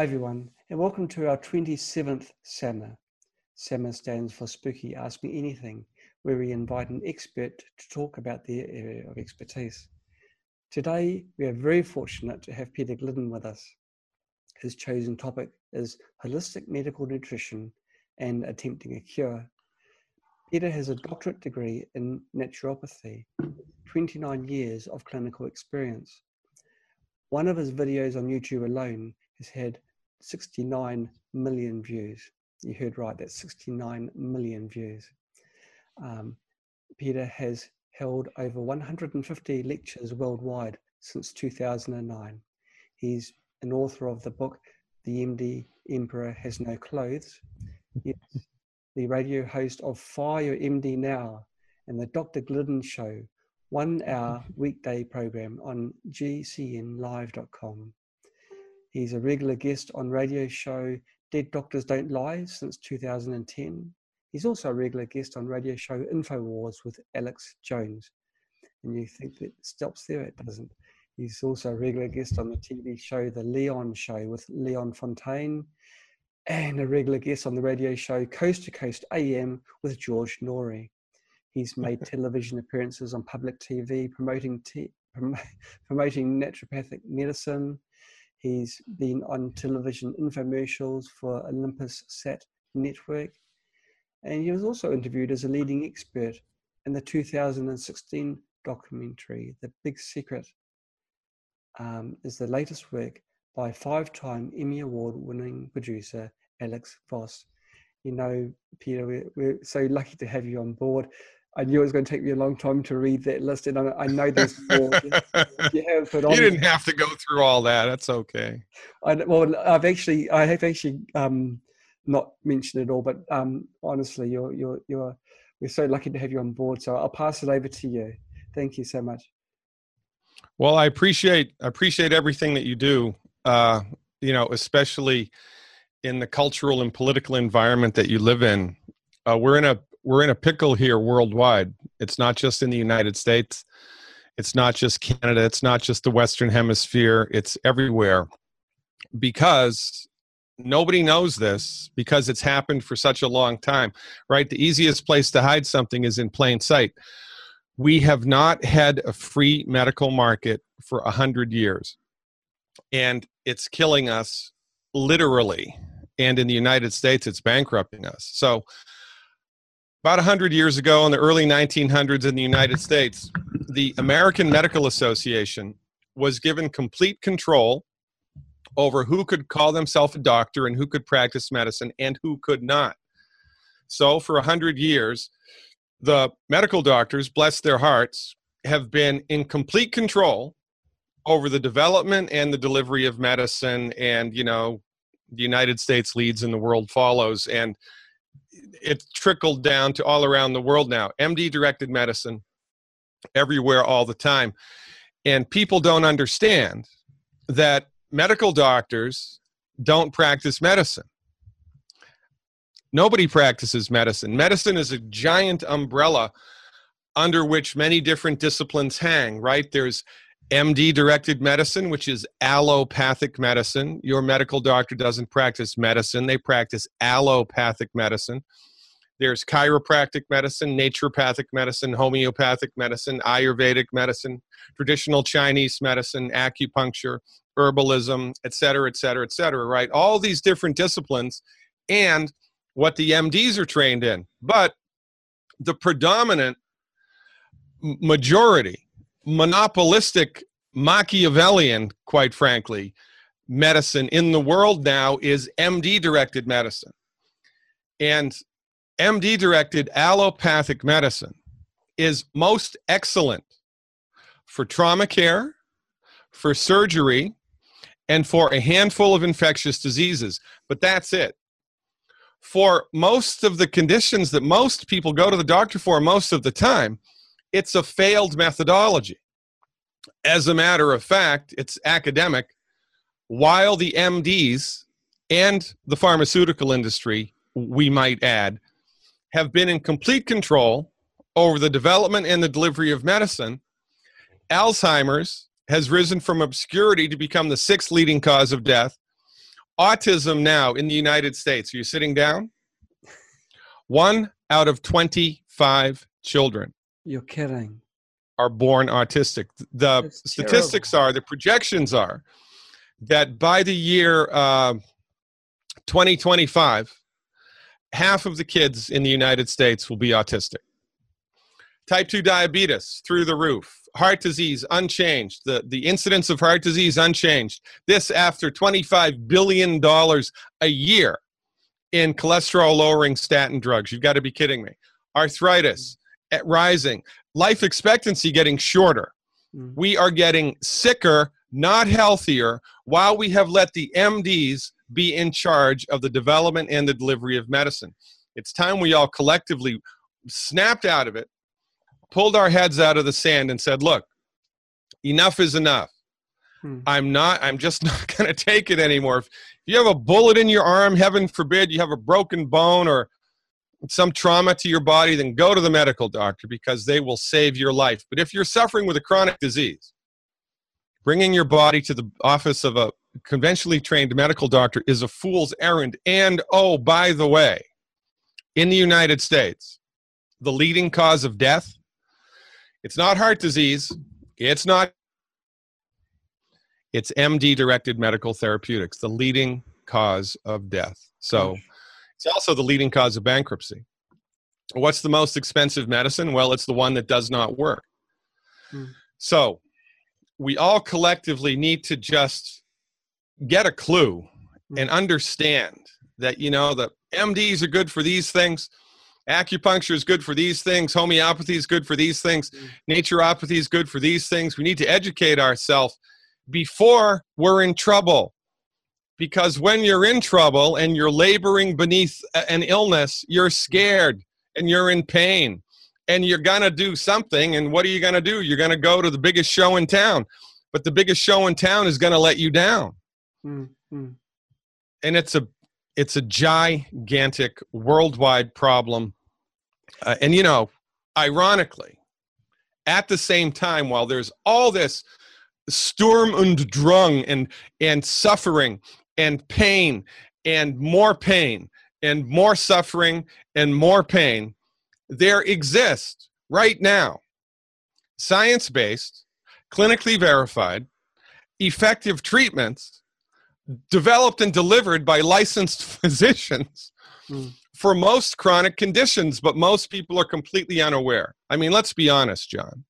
Hi, everyone, and welcome to our 27th SAMA. SAMA stands for Spooky Ask Me Anything, where we invite an expert to talk about their area of expertise. Today, we are very fortunate to have Peter Glidden with us. His chosen topic is holistic medical nutrition and attempting a cure. Peter has a doctorate degree in naturopathy, 29 years of clinical experience. One of his videos on YouTube alone has had 69 million views. You heard right, that's 69 million views. Um, Peter has held over 150 lectures worldwide since 2009. He's an author of the book, The MD Emperor Has No Clothes. He's the radio host of Fire Your MD Now and the Dr. Glidden Show, one hour weekday program on gcnlive.com. He's a regular guest on radio show Dead Doctors Don't Lie since 2010. He's also a regular guest on radio show InfoWars with Alex Jones. And you think that stops there? It doesn't. He's also a regular guest on the TV show The Leon Show with Leon Fontaine and a regular guest on the radio show Coast to Coast AM with George Noory. He's made television appearances on public TV promoting, te- promoting naturopathic medicine. He's been on television infomercials for Olympusat Network. And he was also interviewed as a leading expert in the 2016 documentary, The Big Secret, um, is the latest work by five time Emmy Award winning producer Alex Voss. You know, Peter, we're, we're, so lucky to have you on board. I knew it was going to take me a long time to read that list, and I, I know there's more. you, have put on. You didn't have to go through all that. That's okay. I, well, I've actually, I have actually um, not mentioned it all, but um, honestly, you're, you're, you're, we're so lucky to have you on board. So I'll pass it over to you. Thank you so much. Well, I appreciate I appreciate everything that you do. Uh, you know, especially in the cultural and political environment that you live in. Uh, we're in a we're in a pickle here worldwide. It's not just in the United States. It's not just Canada. It's not just the Western Hemisphere. It's everywhere because nobody knows this because it's happened for such a long time, right? The easiest place to hide something is in plain sight. We have not had a free medical market for a hundred years, and it's killing us literally. And in the United States, it's bankrupting us. So, about 100 years ago, in the early 1900s in the United States, the American Medical Association was given complete control over who could call themselves a doctor and who could practice medicine and who could not. So, for 100 years, the medical doctors, bless their hearts, have been in complete control over the development and the delivery of medicine and you know the united states leads and the world follows and it trickled down to all around the world now. Md directed medicine everywhere all the time. And people don't understand that medical doctors don't practice medicine. Nobody practices medicine. Medicine is a giant umbrella under which many different disciplines hang right? There's MD directed medicine, which is allopathic medicine. Your medical doctor doesn't practice medicine, they practice allopathic medicine. There's chiropractic medicine, naturopathic medicine, homeopathic medicine, Ayurvedic medicine, traditional Chinese medicine, acupuncture, herbalism, et cetera, et cetera, et cetera, right? All these different disciplines and what the MDs are trained in. But the predominant majority monopolistic Machiavellian, quite frankly, medicine in the world now is MD directed medicine. And MD directed allopathic medicine is most excellent for trauma care, for surgery, and for a handful of infectious diseases. But that's it. For most of the conditions that most people go to the doctor for most of the time, it's a failed methodology. As a matter of fact, it's academic. While the MDs and the pharmaceutical industry, we might add, have been in complete control over the development and the delivery of medicine, Alzheimer's has risen from obscurity to become the sixth leading cause of death. autism now in the United States, are you sitting down? One out of 25 children. You're kidding. Are born autistic. The That's statistics are, the projections are that by the year uh, 2025, half of the kids in the United States will be autistic. Type 2 diabetes through the roof. Heart disease unchanged. The, the incidence of heart disease unchanged. This after $25 billion a year in cholesterol lowering statin drugs. You've got to be kidding me. Arthritis at rising. Life expectancy getting shorter. Mm. We are getting sicker, not healthier, while we have let the MDs be in charge of the development and the delivery of medicine. It's time we all collectively snapped out of it, pulled our heads out of the sand, and said, look, enough is enough. Hmm. I'm not, I'm just not going to take it anymore. If you have a bullet in your arm, heaven forbid, you have a broken bone or some trauma to your body, then go to the medical doctor because they will save your life. But if you're suffering with a chronic disease, bringing your body to the office of a conventionally trained medical doctor is a fool's errand. And oh, by the way, in the United States, the leading cause of death, it's not heart disease, it's not it's MD directed medical therapeutics, the leading cause of death. So it's also the leading cause of bankruptcy. What's the most expensive medicine? Well, it's the one that does not work. Hmm. So we all collectively need to just get a clue and understand that, you know, the MDs are good for these things. Acupuncture is good for these things. Homeopathy is good for these things. Naturopathy is good for these things. We need to educate ourselves before we're in trouble. Because when you're in trouble and you're laboring beneath an illness, you're scared and you're in pain and you're going to do something. And what are you going to do? You're going to go to the biggest show in town. But the biggest show in town is going to let you down. Mm, mm. And it's a it's a gigantic worldwide problem. Uh, and you know, ironically, at the same time, while there's all this Sturm und Drang and and suffering and pain and more pain and more suffering and more pain, there exist right now science-based, clinically verified, effective treatments developed and delivered by licensed physicians Mm. for most chronic conditions, but most people are completely unaware. I mean, let's be honest, John.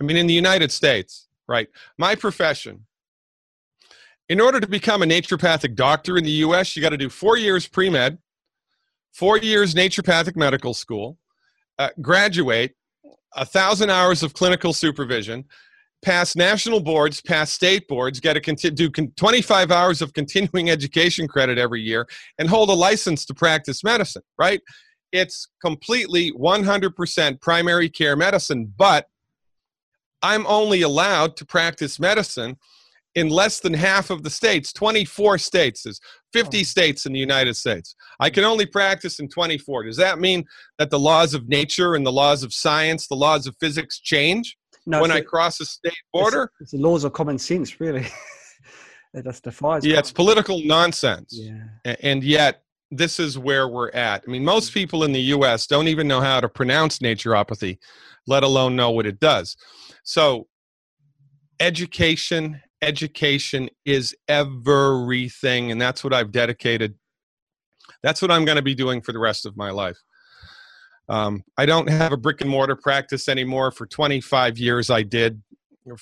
I mean, in the United States, right? My profession, in order to become a naturopathic doctor in the US, you got to do four years pre med, four years naturopathic medical school, uh, graduate, a thousand hours of clinical supervision, pass national boards, pass state boards, get a conti- do con- 25 hours of continuing education credit every year, and hold a license to practice medicine, right? It's completely 100% primary care medicine, but I'm only allowed to practice medicine in less than half of the states 24 states is 50 states in the united states. I can only practice in 24 does that mean that the laws of nature and the laws of science the laws of physics change No, when it's i cross a state border? It's, the laws of common sense, really. it just defies. yeah it's political nonsense. Yeah. And yet this is where we're at. I mean most mm. people in the us don't even know how to pronounce naturopathy let alone know what it does. So education education is everything and that's what i've dedicated that's what i'm going to be doing for the rest of my life. Um, i don't have a brick and mortar practice anymore. For 25 years i did.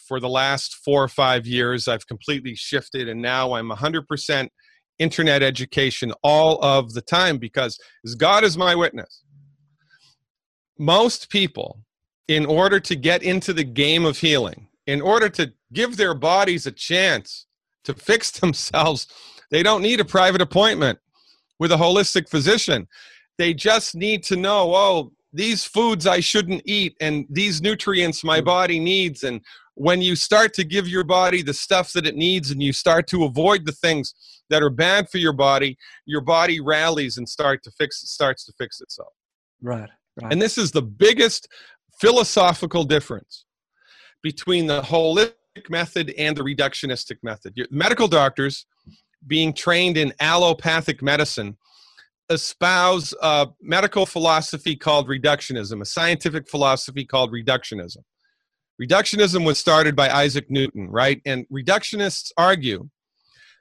For the last four or five years i've completely shifted and now i'm 100% internet education all of the time because as god is my witness most people in order to get into the game of healing in order to give their bodies a chance to fix themselves they don't need a private appointment with a holistic physician they just need to know oh these foods i shouldn't eat and these nutrients my mm. body needs and when you start to give your body the stuff that it needs and you start to avoid the things that are bad for your body your body rallies and start to fix starts to fix itself Right. Right. and this is the biggest philosophical difference between the holistic method and the reductionistic method. Medical doctors being trained in allopathic medicine espouse a medical philosophy called reductionism, a scientific philosophy called reductionism. Reductionism was started by Isaac Newton, right? And reductionists argue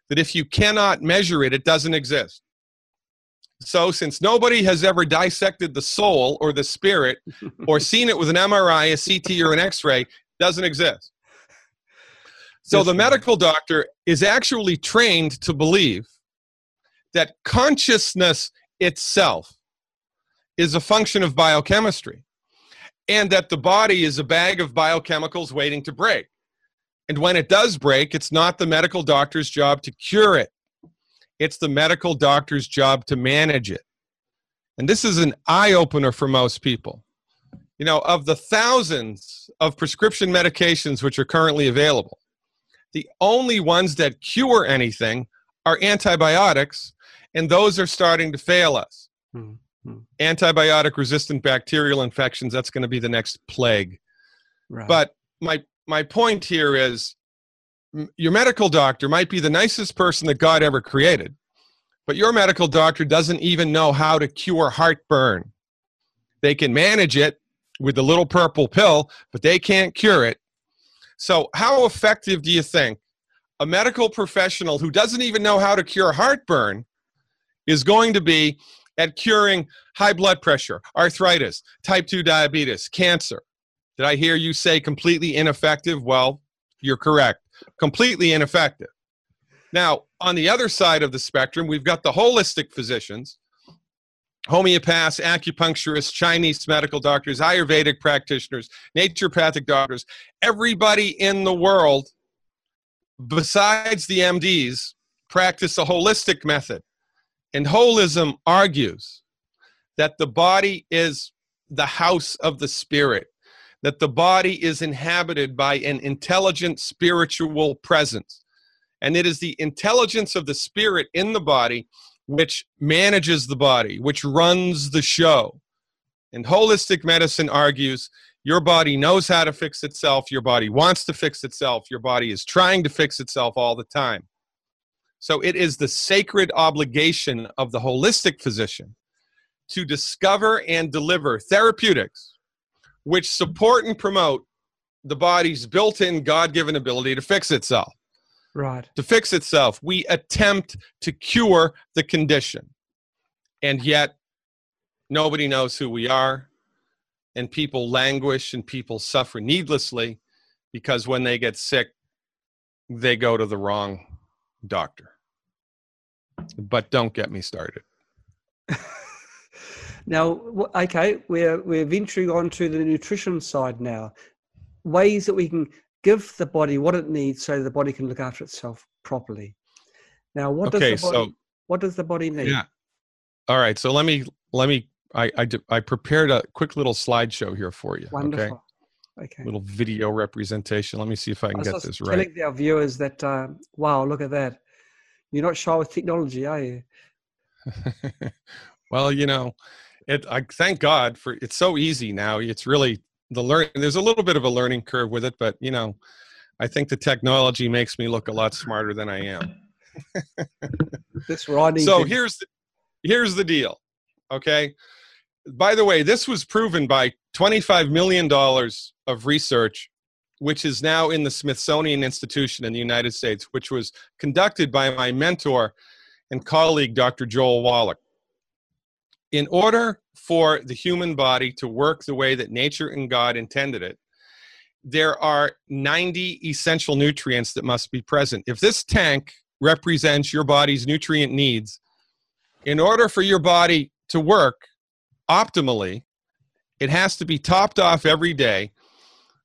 that if you cannot measure it, it doesn't exist. So, since nobody has ever dissected the soul or the spirit or seen it with an MRI, a CT, or an X ray, doesn't exist. So, the medical doctor is actually trained to believe that consciousness itself is a function of biochemistry and that the body is a bag of biochemicals waiting to break. And when it does break, it's not the medical doctor's job to cure it, it's the medical doctor's job to manage it. And this is an eye opener for most people. You know, of the thousands of prescription medications which are currently available, the only ones that cure anything are antibiotics and those are starting to fail us. Mm-hmm. Antibiotic resistant bacterial infections, that's going to be the next plague. Right. But my my point here is your medical doctor might be the nicest person that God ever created, but your medical doctor doesn't even know how to cure heartburn. They can manage it with the little purple pill, but they can't cure it. So, how effective do you think a medical professional who doesn't even know how to cure heartburn is going to be at curing high blood pressure, arthritis, type 2 diabetes, cancer. Did I hear you say completely ineffective? Well, you're correct. Completely ineffective. Now, on the other side of the spectrum, we've got the holistic physicians, homeopaths, acupuncturists, Chinese medical doctors, Ayurvedic practitioners, naturopathic doctors, everybody in the world, besides the MDs, practice a holistic method. And holism argues that the body is the house of the spirit, that the body is inhabited by an intelligent spiritual presence. And it is the intelligence of the spirit in the body which manages the body, which runs the show. And holistic medicine argues your body knows how to fix itself, your body wants to fix itself, your body is trying to fix itself all the time. So it is the sacred obligation of the holistic physician to discover and deliver therapeutics which support and promote the body's built in God given ability to fix itself. Right. To fix itself. We attempt to cure the condition. And yet, nobody knows who we are. And people languish and people suffer needlessly because when they get sick, they go to the wrong doctor. But don't get me started. now, okay, we're we're venturing on to the nutrition side now. Ways that we can give the body what it needs so the body can look after itself properly. Now, what does the body, so, what does the body need? Yeah. All right. So let me let me I I, I prepared a quick little slideshow here for you. Wonderful. Okay. Okay. Little video representation. Let me see if I can I get this right. Telling our viewers that, uh, wow, look at that. You're not shy with technology, are you? well, you know, it. I thank God for it's so easy now. It's really the learn. There's a little bit of a learning curve with it, but you know, I think the technology makes me look a lot smarter than I am. this Rodney. So here's the, here's the deal. Okay. By the way, this was proven by 25 million dollars of research which is now in the Smithsonian Institution in the United States, which was conducted by my mentor and colleague, Dr. Joel Wallach. In order for the human body to work the way that nature and God intended it, there are 90 essential nutrients that must be present. If this tank represents your body's nutrient needs, in order for your body to work optimally, it has to be topped off every day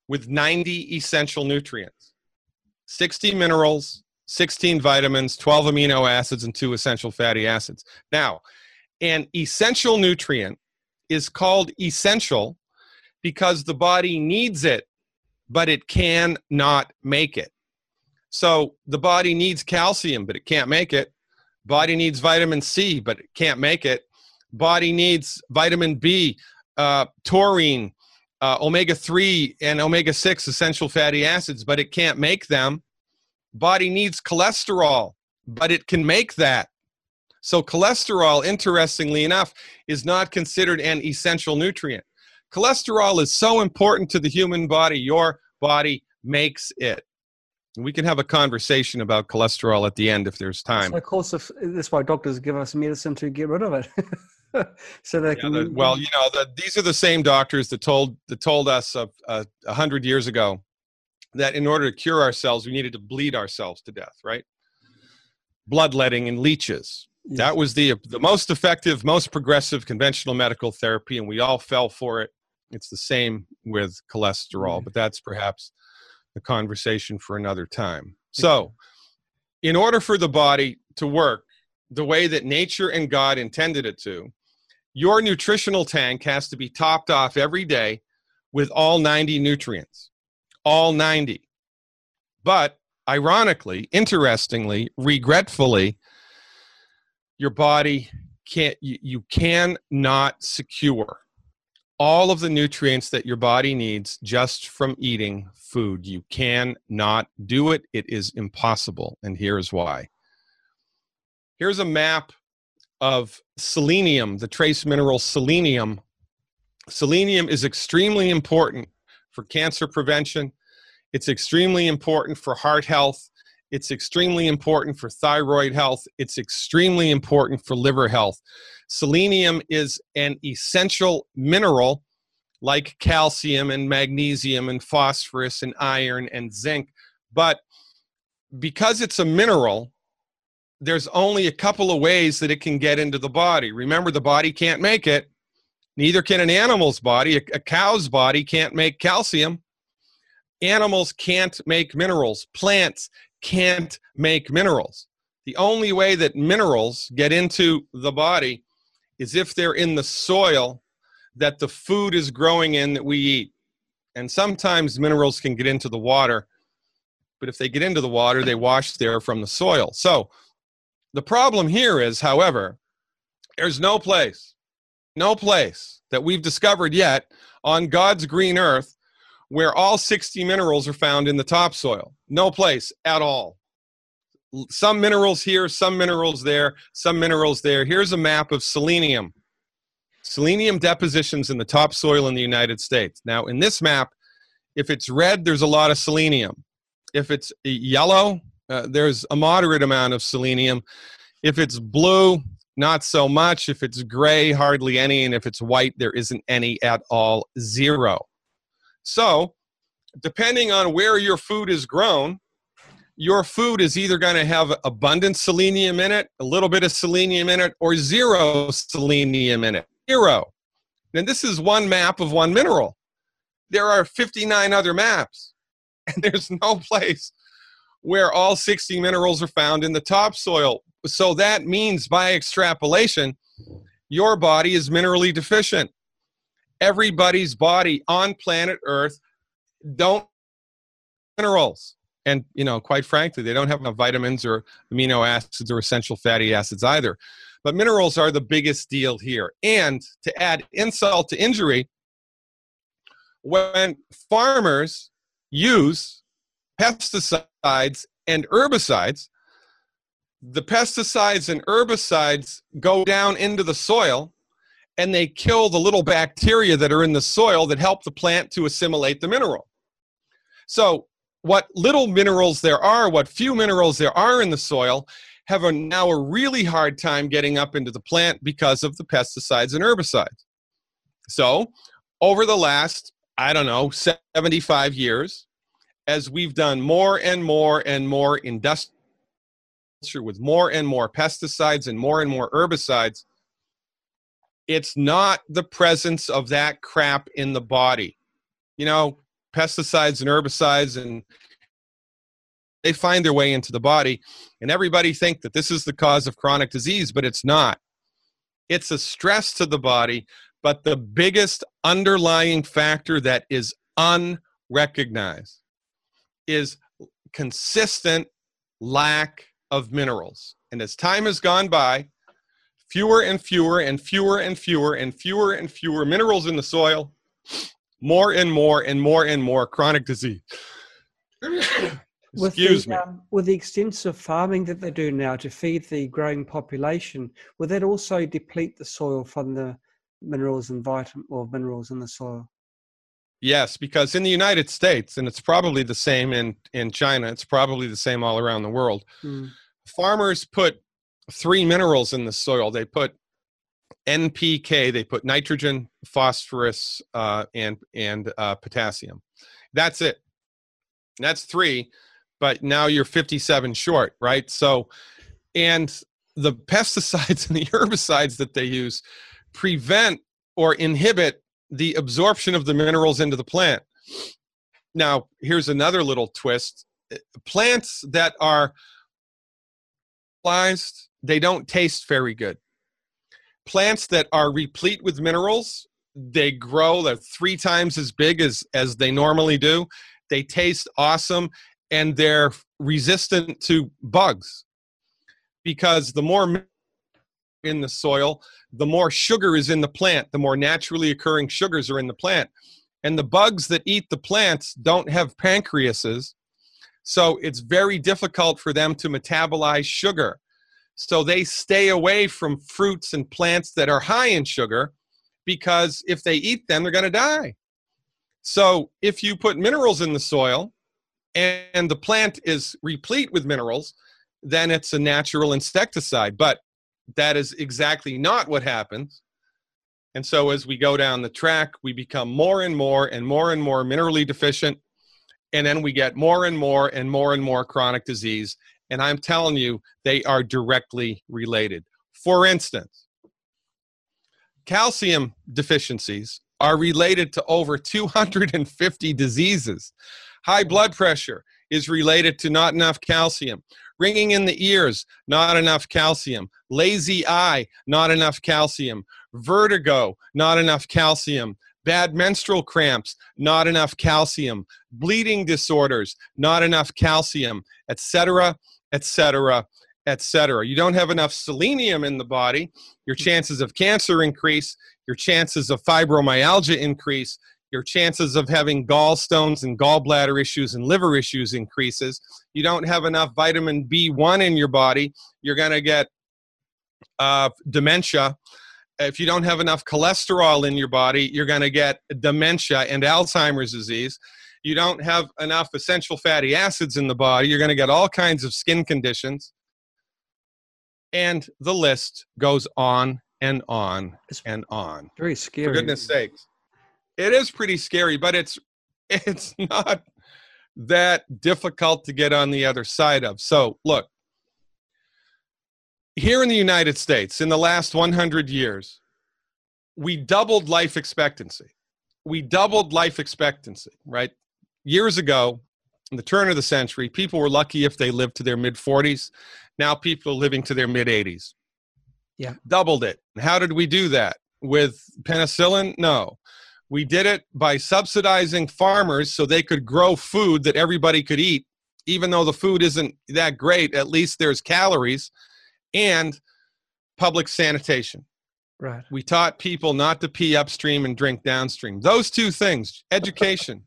with 90 essential nutrients 60 minerals, 16 vitamins, 12 amino acids, and two essential fatty acids. Now, an essential nutrient is called essential because the body needs it, but it cannot make it. So the body needs calcium, but it can't make it. Body needs vitamin C, but it can't make it. Body needs vitamin B, uh, taurine, uh, omega 3 and omega 6 essential fatty acids, but it can't make them. Body needs cholesterol, but it can make that. So, cholesterol, interestingly enough, is not considered an essential nutrient. Cholesterol is so important to the human body, your body makes it. We can have a conversation about cholesterol at the end if there's time. So of course, if, that's why doctors give us medicine to get rid of it. so they yeah, can. The, well, you know, the, these are the same doctors that told that told us a uh, hundred years ago that in order to cure ourselves, we needed to bleed ourselves to death, right? Bloodletting and leeches. That was the the most effective, most progressive conventional medical therapy, and we all fell for it. It's the same with cholesterol, mm-hmm. but that's perhaps a conversation for another time. So, in order for the body to work the way that nature and God intended it to, your nutritional tank has to be topped off every day with all 90 nutrients. All 90. But ironically, interestingly, regretfully, your body can't you, you cannot secure all of the nutrients that your body needs just from eating food. You cannot do it. It is impossible. And here's why. Here's a map of selenium, the trace mineral selenium. Selenium is extremely important for cancer prevention. It's extremely important for heart health. It's extremely important for thyroid health. It's extremely important for liver health. Selenium is an essential mineral like calcium and magnesium and phosphorus and iron and zinc. But because it's a mineral, there's only a couple of ways that it can get into the body. Remember, the body can't make it. Neither can an animal's body. A, cow's body can't make calcium. Animals can't make minerals. Plants can't make minerals. The only way that minerals get into the body is if they're in the soil that the food is growing in that we eat. And sometimes minerals can get into the water, but if they get into the water, they wash there from the soil. So the problem here is, however, there's no place, no place that we've discovered yet on God's green earth where all 60 minerals are found in the topsoil. No place at all. Some minerals here, some minerals there, some minerals there. Here's a map of selenium. Selenium depositions in the topsoil in the United States. Now, in this map, if it's red, there's a lot of selenium. If it's yellow, uh, there's a moderate amount of selenium. If it's blue, not so much. If it's gray, hardly any. And if it's white, there isn't any at all, zero. So, depending on where your food is grown, your food is either going to have abundant selenium in it, a little bit of selenium in it, or zero selenium in it. Zero. And this is one map of one mineral. There are 59 other maps, and there's no place where all 60 minerals are found in the topsoil. So that means, by extrapolation, your body is minerally deficient everybody's body on planet Earth don't minerals. And you know, quite frankly, they don't have enough vitamins or amino acids or essential fatty acids either. But minerals are the biggest deal here. And to add insult to injury, when farmers use pesticides and herbicides, the pesticides and herbicides go down into the soil and they kill the little bacteria that are in the soil that help the plant to assimilate the mineral. So, what little minerals there are, what few minerals there are in the soil, have a, now a really hard time getting up into the plant because of the pesticides and herbicides. So, over the last, I don't know, 75 years, as we've done more and more and more industrial with more and more pesticides and more and more herbicides, it's not the presence of that crap in the body. You know, pesticides and herbicides and they find their way into the body and everybody think that this is the cause of chronic disease but it's not it's a stress to the body but the biggest underlying factor that is unrecognized is consistent lack of minerals and as time has gone by fewer and fewer and fewer and fewer and fewer and fewer minerals in the soil, more and more and more and more chronic disease. With Excuse the, me. Um, with the extensive farming that they do now to feed the growing population, will that also deplete the soil from the minerals and vitamin or minerals in the soil? Yes, because in the United States, and it's probably the same in, in China, it's probably the same all around the world. Mm. Farmers put three minerals in the soil. They put NPK, they put nitrogen, phosphorus, uh, and and uh, potassium. That's it. That's three, but now you're 57 short, right? So, and the pesticides and the herbicides that they use prevent or inhibit the absorption of the minerals into the plant. Now, here's another little twist. Plants that are fertilized, they don't taste very good. Plants that are replete with minerals, they grow, they're three times as big as, as they normally do. They taste awesome and they're resistant to bugs because the more in the soil, the more sugar is in the plant, the more naturally occurring sugars are in the plant. And the bugs that eat the plants don't have pancreases, so it's very difficult for them to metabolize sugar. So they stay away from fruits and plants that are high in sugar because if they eat them, they're going to die. So if you put minerals in the soil and the plant is replete with minerals, then it's a natural insecticide. But that is exactly not what happens. And so as we go down the track, we become more and more and more and more minerally deficient. And then we get more and more and more and more chronic disease. And I'm telling you, they are directly related. For instance, calcium deficiencies are related to over 250 diseases. High blood pressure is related to not enough calcium. Ringing in the ears, not enough calcium. Lazy eye, not enough calcium. Vertigo, not enough calcium. Bad menstrual cramps, not enough calcium. Bleeding disorders, not enough calcium, etc., etc., etc. You don't have enough selenium in the body, your chances of cancer increase, your chances of fibromyalgia increase, your chances of having gallstones and gallbladder issues and liver issues increases. You don't have enough vitamin B1 in your body, you're going to get uh, dementia. If you don't have enough cholesterol in your body, you're going to get dementia and Alzheimer's disease. You don't have enough essential fatty acids in the body, you're going to get all kinds of skin conditions. And the list goes on and on It's and on. very scary. For goodness sakes. It is pretty scary, but it's it's not that difficult to get on the other side of. So, look, here in the United States, in the last 100 years, we doubled life expectancy. We doubled life expectancy, right? Years ago, in the turn of the century, people were lucky if they lived to their mid 40s. Now people are living to their mid 80s. Yeah. Doubled it. How did we do that? With penicillin? No. We did it by subsidizing farmers so they could grow food that everybody could eat, even though the food isn't that great, at least there's calories, and public sanitation. Right. We taught people not to pee upstream and drink downstream. Those two things, education,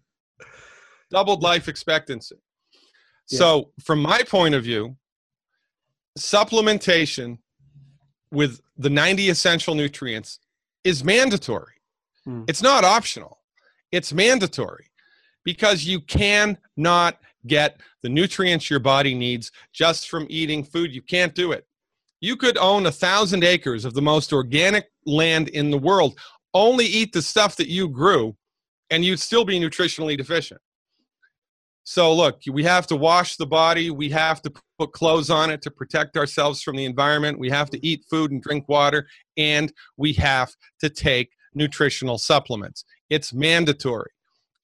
doubled life expectancy. Yeah. So, from my point of view, supplementation with the 90 essential nutrients is mandatory. Hmm. It's not optional, it's mandatory because you cannot get the nutrients your body needs just from eating food. You can't do it. You could own a thousand acres of the most organic land in the world, only eat the stuff that you grew, and you'd still be nutritionally deficient. So, look, we have to wash the body. We have to put clothes on it to protect ourselves from the environment. We have to eat food and drink water, and we have to take nutritional supplements. It's mandatory.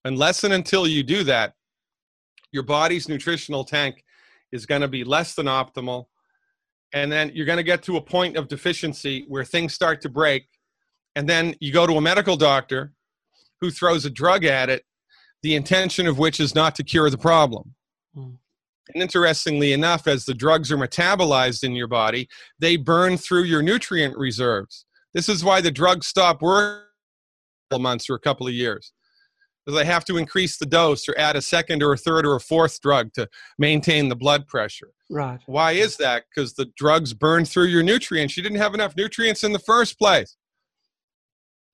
Unless and until you do that, your body's nutritional tank is going to be less than optimal. And then you're going to get to a point of deficiency where things start to break. And then you go to a medical doctor who throws a drug at it, the intention of which is not to cure the problem. Mm. And interestingly enough, as the drugs are metabolized in your body, they burn through your nutrient reserves. This is why the drugs stop working for a couple of months or a couple of years. because I have to increase the dose or add a second or a third or a fourth drug to maintain the blood pressure. Right. Why is that? Because the drugs burn through your nutrients. You didn't have enough nutrients in the first place.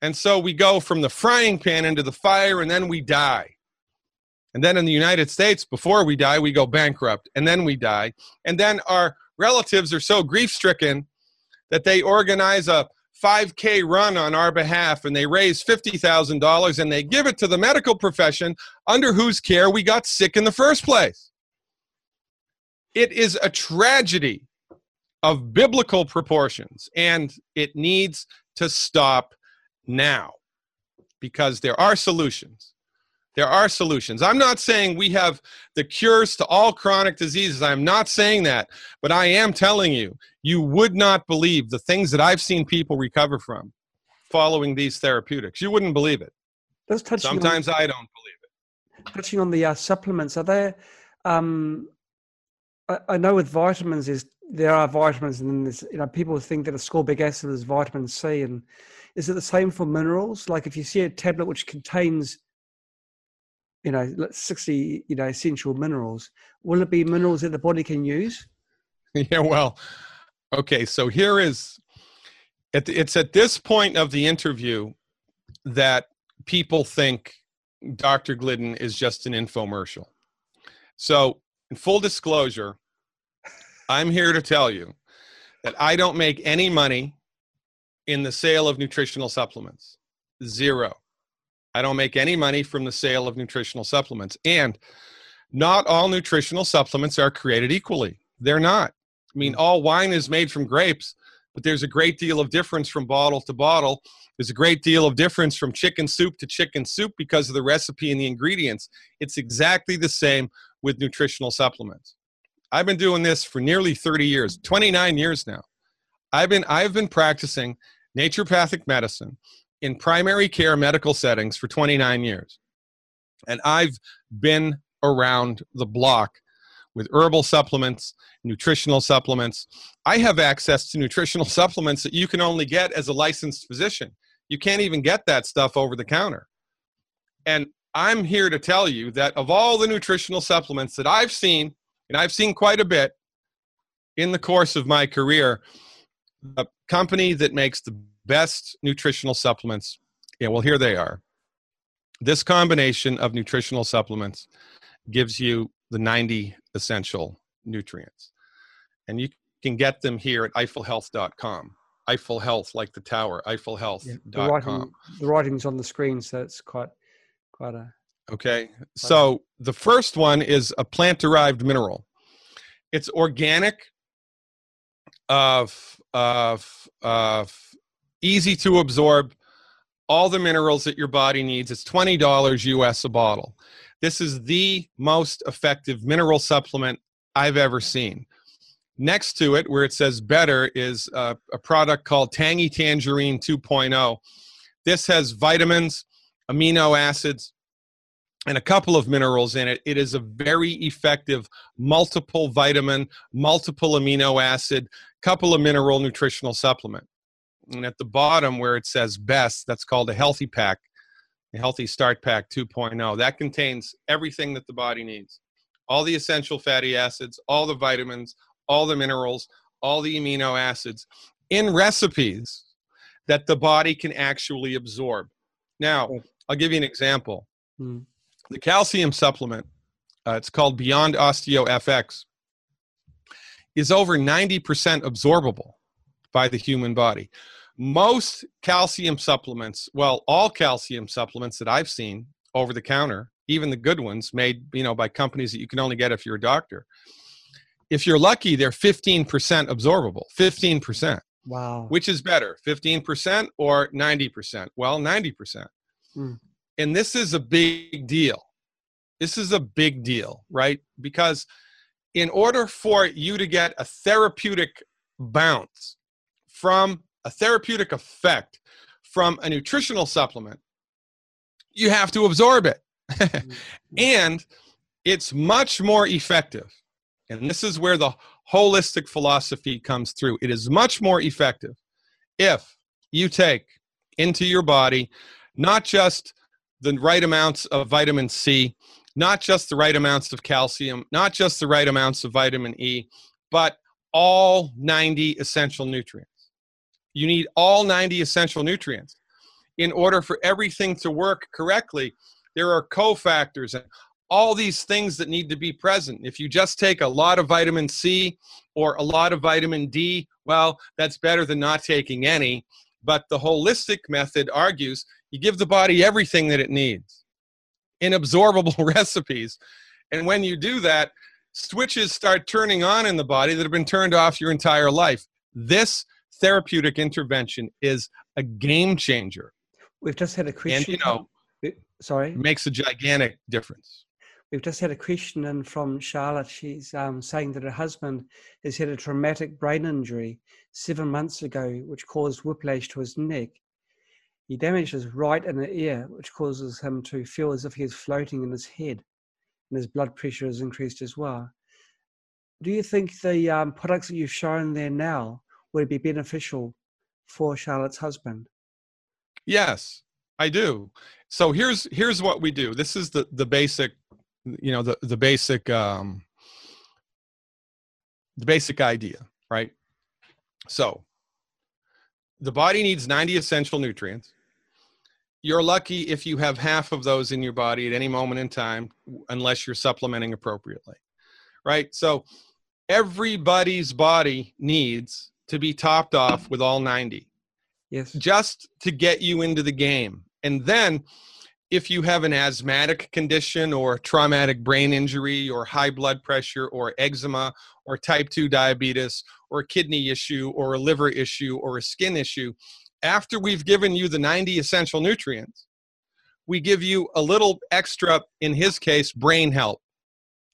And so we go from the frying pan into the fire and then we die. And then in the United States, before we die, we go bankrupt and then we die. And then our relatives are so grief stricken that they organize a 5K run on our behalf and they raise $50,000 and they give it to the medical profession under whose care we got sick in the first place. It is a tragedy of biblical proportions and it needs to stop now because there are solutions. There are solutions. I'm not saying we have the cures to all chronic diseases. I'm not saying that. But I am telling you, you would not believe the things that I've seen people recover from following these therapeutics. You wouldn't believe it. Sometimes on, I don't believe it. Touching on the uh, supplements, are there? Um, I, I, know with vitamins is there are vitamins, and then there's you know people think that ascorbic acid is vitamin C, and is it the same for minerals? Like if you see a tablet which contains you know 60 you know essential minerals. Will it be minerals that the body can use? Yeah well okay so here is it's at this point of the interview that people think dr glidden is just an infomercial. So in full disclosure i'm here to tell you that i don't make any money in the sale of nutritional supplements. Zero I don't make any money from the sale of nutritional supplements. And not all nutritional supplements are created equally. They're not. I mean, hmm. all wine is made from grapes, but there's a great deal of difference from bottle to bottle. There's a great deal of difference from chicken soup to chicken soup because of the recipe and the ingredients. It's exactly the same with nutritional supplements. I've been doing this for nearly 30 years, 29 years now. I've been I've been practicing naturopathic medicine in primary care medical settings for 29 years. And I've been around the block with herbal supplements, nutritional supplements. I have access to nutritional supplements that you can only get as a licensed physician. You can't even get that stuff over the counter. And I'm here to tell you that of all the nutritional supplements that I've seen, and I've seen quite a bit in the course of my career, the company that makes the best nutritional supplements. Yeah, well, here they are. This combination of nutritional supplements gives you the 90 essential nutrients. And you can get them here at eiffelhealth.com. Eiffel Health, like the tower, eiffelhealth.com. Yeah, the, writing, the writing's on the screen, so it's quite, quite a. Okay. So the first one is a plant derived mineral. It's organic, of, of, of easy to absorb, all the minerals that your body needs. It's $20 US a bottle. This is the most effective mineral supplement I've ever seen. Next to it, where it says better, is a, a product called Tangy Tangerine 2.0. This has vitamins, amino acids, and a couple of minerals in it. It is a very effective multiple vitamin, multiple amino acid, couple of mineral nutritional supplement and at the bottom where it says best that's called a healthy pack a healthy start pack 2.0 that contains everything that the body needs. All the essential fatty acids all the vitamins all the minerals all the amino acids in recipes that the body can actually absorb. Now i'll give you an example. Hmm. the calcium supplement uh, it's called beyond osteo fx is over 90% absorbable by the human body. Most calcium supplements well all calcium supplements that i've seen over the counter even the good ones made you know by companies that you can only get if you're a doctor if you're lucky they're 15% absorbable 15% wow. Which is better 15% or 90% well 90% mm. and this is a big deal. This is a big deal right? Because in order for you to get a therapeutic bounce from a therapeutic effect from a nutritional supplement, you have to absorb it. Mm-hmm. and it's much more effective. And this is where the holistic philosophy comes through. It is much more effective if you take into your body not just the right amounts of vitamin C, not just the right amounts of calcium, not just the right amounts of vitamin E, but all 90 essential nutrients. You need all 90 essential nutrients. In order for everything to work correctly, there are cofactors and all these things that need to be present. If you just take a lot of vitamin C or a lot of vitamin D, well, that's better than not taking any. But the holistic method argues you give the body everything that it needs in absorbable recipes. And when you do that, switches start turning on in the body that have been turned off your entire life. This therapeutic intervention is a game changer. We've just had a question. And, you know, sorry, makes a gigantic difference. We've just had a question in from Charlotte. She's um, saying that her husband has had a traumatic brain injury seven months ago, which caused whiplash to his neck. He damaged his right inner ear, which causes him to feel as if he is floating in his head, and his blood pressure has increased as well. Do you think the um, products that you've shown there now would be beneficial for Charlotte's husband? Yes, I do. So here's here's what we do. This is the the basic, you know, the the basic um, the basic idea, right? So the body needs 90 essential nutrients. You're lucky if you have half of those in your body at any moment in time, unless you're supplementing appropriately, right? So everybody's body needs to be topped off with all 90. Yes. Just to get you into the game. And then if you have an asthmatic condition or traumatic brain injury or high blood pressure or eczema or type 2 diabetes or a kidney issue or a liver issue or a skin issue, after we've given you the 90 essential nutrients, we give you a little extra, in his case, brain help,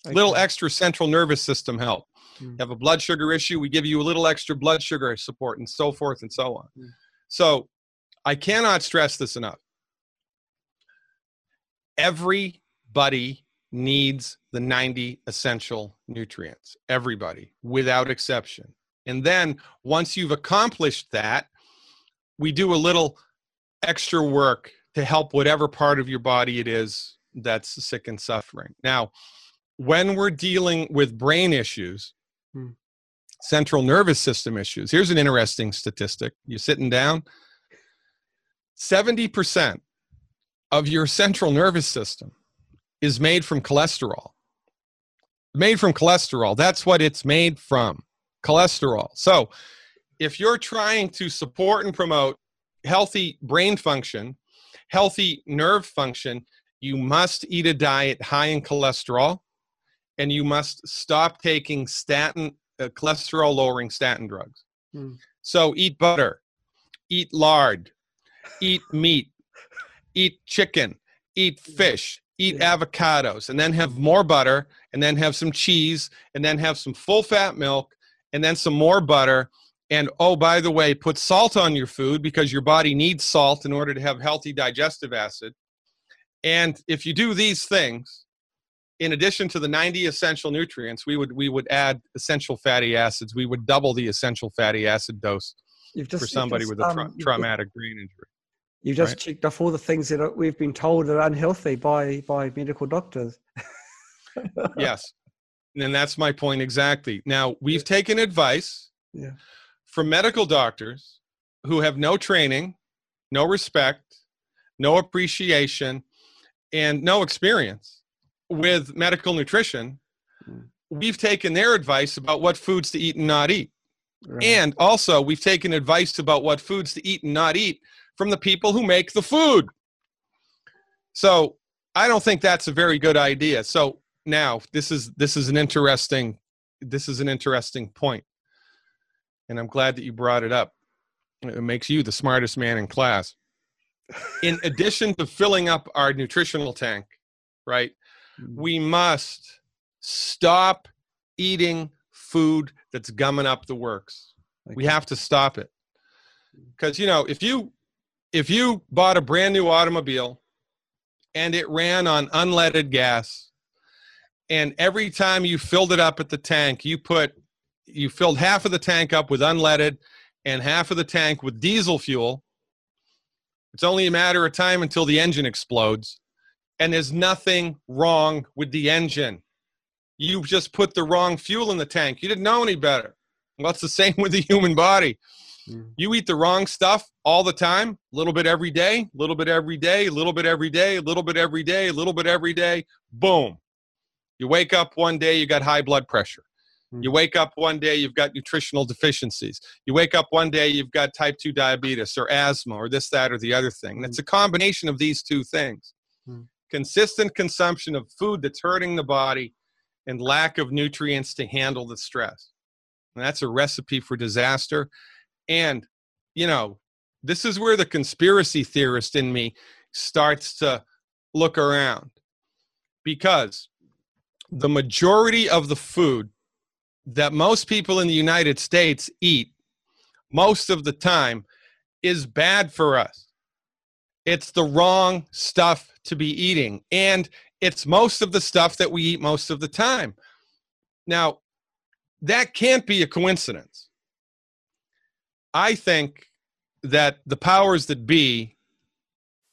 okay. little extra central nervous system help. Mm. You have a blood sugar issue, we give you a little extra blood sugar support, and so forth and so on. Mm. So I cannot stress this enough. Everybody needs the 90 essential nutrients, everybody, without exception. And then once you've accomplished that, we do a little extra work to help whatever part of your body it is that's sick and suffering. Now, when we're dealing with brain issues, hmm. central nervous system issues, here's an interesting statistic. You're sitting down, 70% of your central nervous system is made from cholesterol. Made from cholesterol. That's what it's made from cholesterol. So, if you're trying to support and promote healthy brain function, healthy nerve function, you must eat a diet high in cholesterol and you must stop taking statin uh, cholesterol lowering statin drugs. Mm. So eat butter, eat lard, eat meat, eat chicken, eat fish, eat yeah. avocados, and then have more butter, and then have some cheese, and then have some full fat milk, and then some more butter, and oh, by the way, put salt on your food because your body needs salt in order to have healthy digestive acid. And if you do these things, in addition to the 90 essential nutrients, we would we would add essential fatty acids. We would double the essential fatty acid dose just, for somebody just, with a tra- um, traumatic brain injury. You just right? checked off all the things that we've been told are unhealthy by by medical doctors. yes, and that's my point exactly. Now we've taken advice. Yeah from medical doctors who have no training, no respect, no appreciation, and no experience with medical nutrition, hmm. we've taken their advice about what foods to eat and not eat. Right. And also, we've taken advice about what foods to eat and not eat from the people who make the food. So, I don't think that's a very good idea. So, now this is this is an interesting this is an interesting point and I'm glad that you brought it up. It makes you the smartest man in class. In addition to filling up our nutritional tank, right, mm. We must stop eating food that's gumming up the works. Okay. We have to stop it. Because you know, if you if you bought a brand new automobile and it ran on unleaded gas, and every time you filled it up at the tank, you put you filled half of the tank up with unleaded and half of the tank with diesel fuel. It's only a matter of time until the engine explodes. And there's nothing wrong with the engine. You just put the wrong fuel in the tank. You didn't know any better. Well, it's the same with the human body. Mm. You eat the wrong stuff all the time, a little bit every day, a little bit every day, a little bit every day, a little bit every day, a little bit every day. Boom. You wake up one day, you got high blood pressure. You mm. wake up one day, you've got nutritional deficiencies. You wake up one day, you've got type 2 diabetes or asthma or this, that, or the other thing. And it's mm. a combination of these two things mm. Consistent consumption of food that's hurting the body and lack of nutrients to handle the stress. And that's a recipe for disaster. And, you know, this is where the conspiracy theorist in me starts to look around because the majority of the food that most people in the United States eat most of the time is bad for us. It's the wrong stuff to be eating. And it's most of the stuff that we eat most of the time. Now, that can't be a coincidence. I think that the powers that be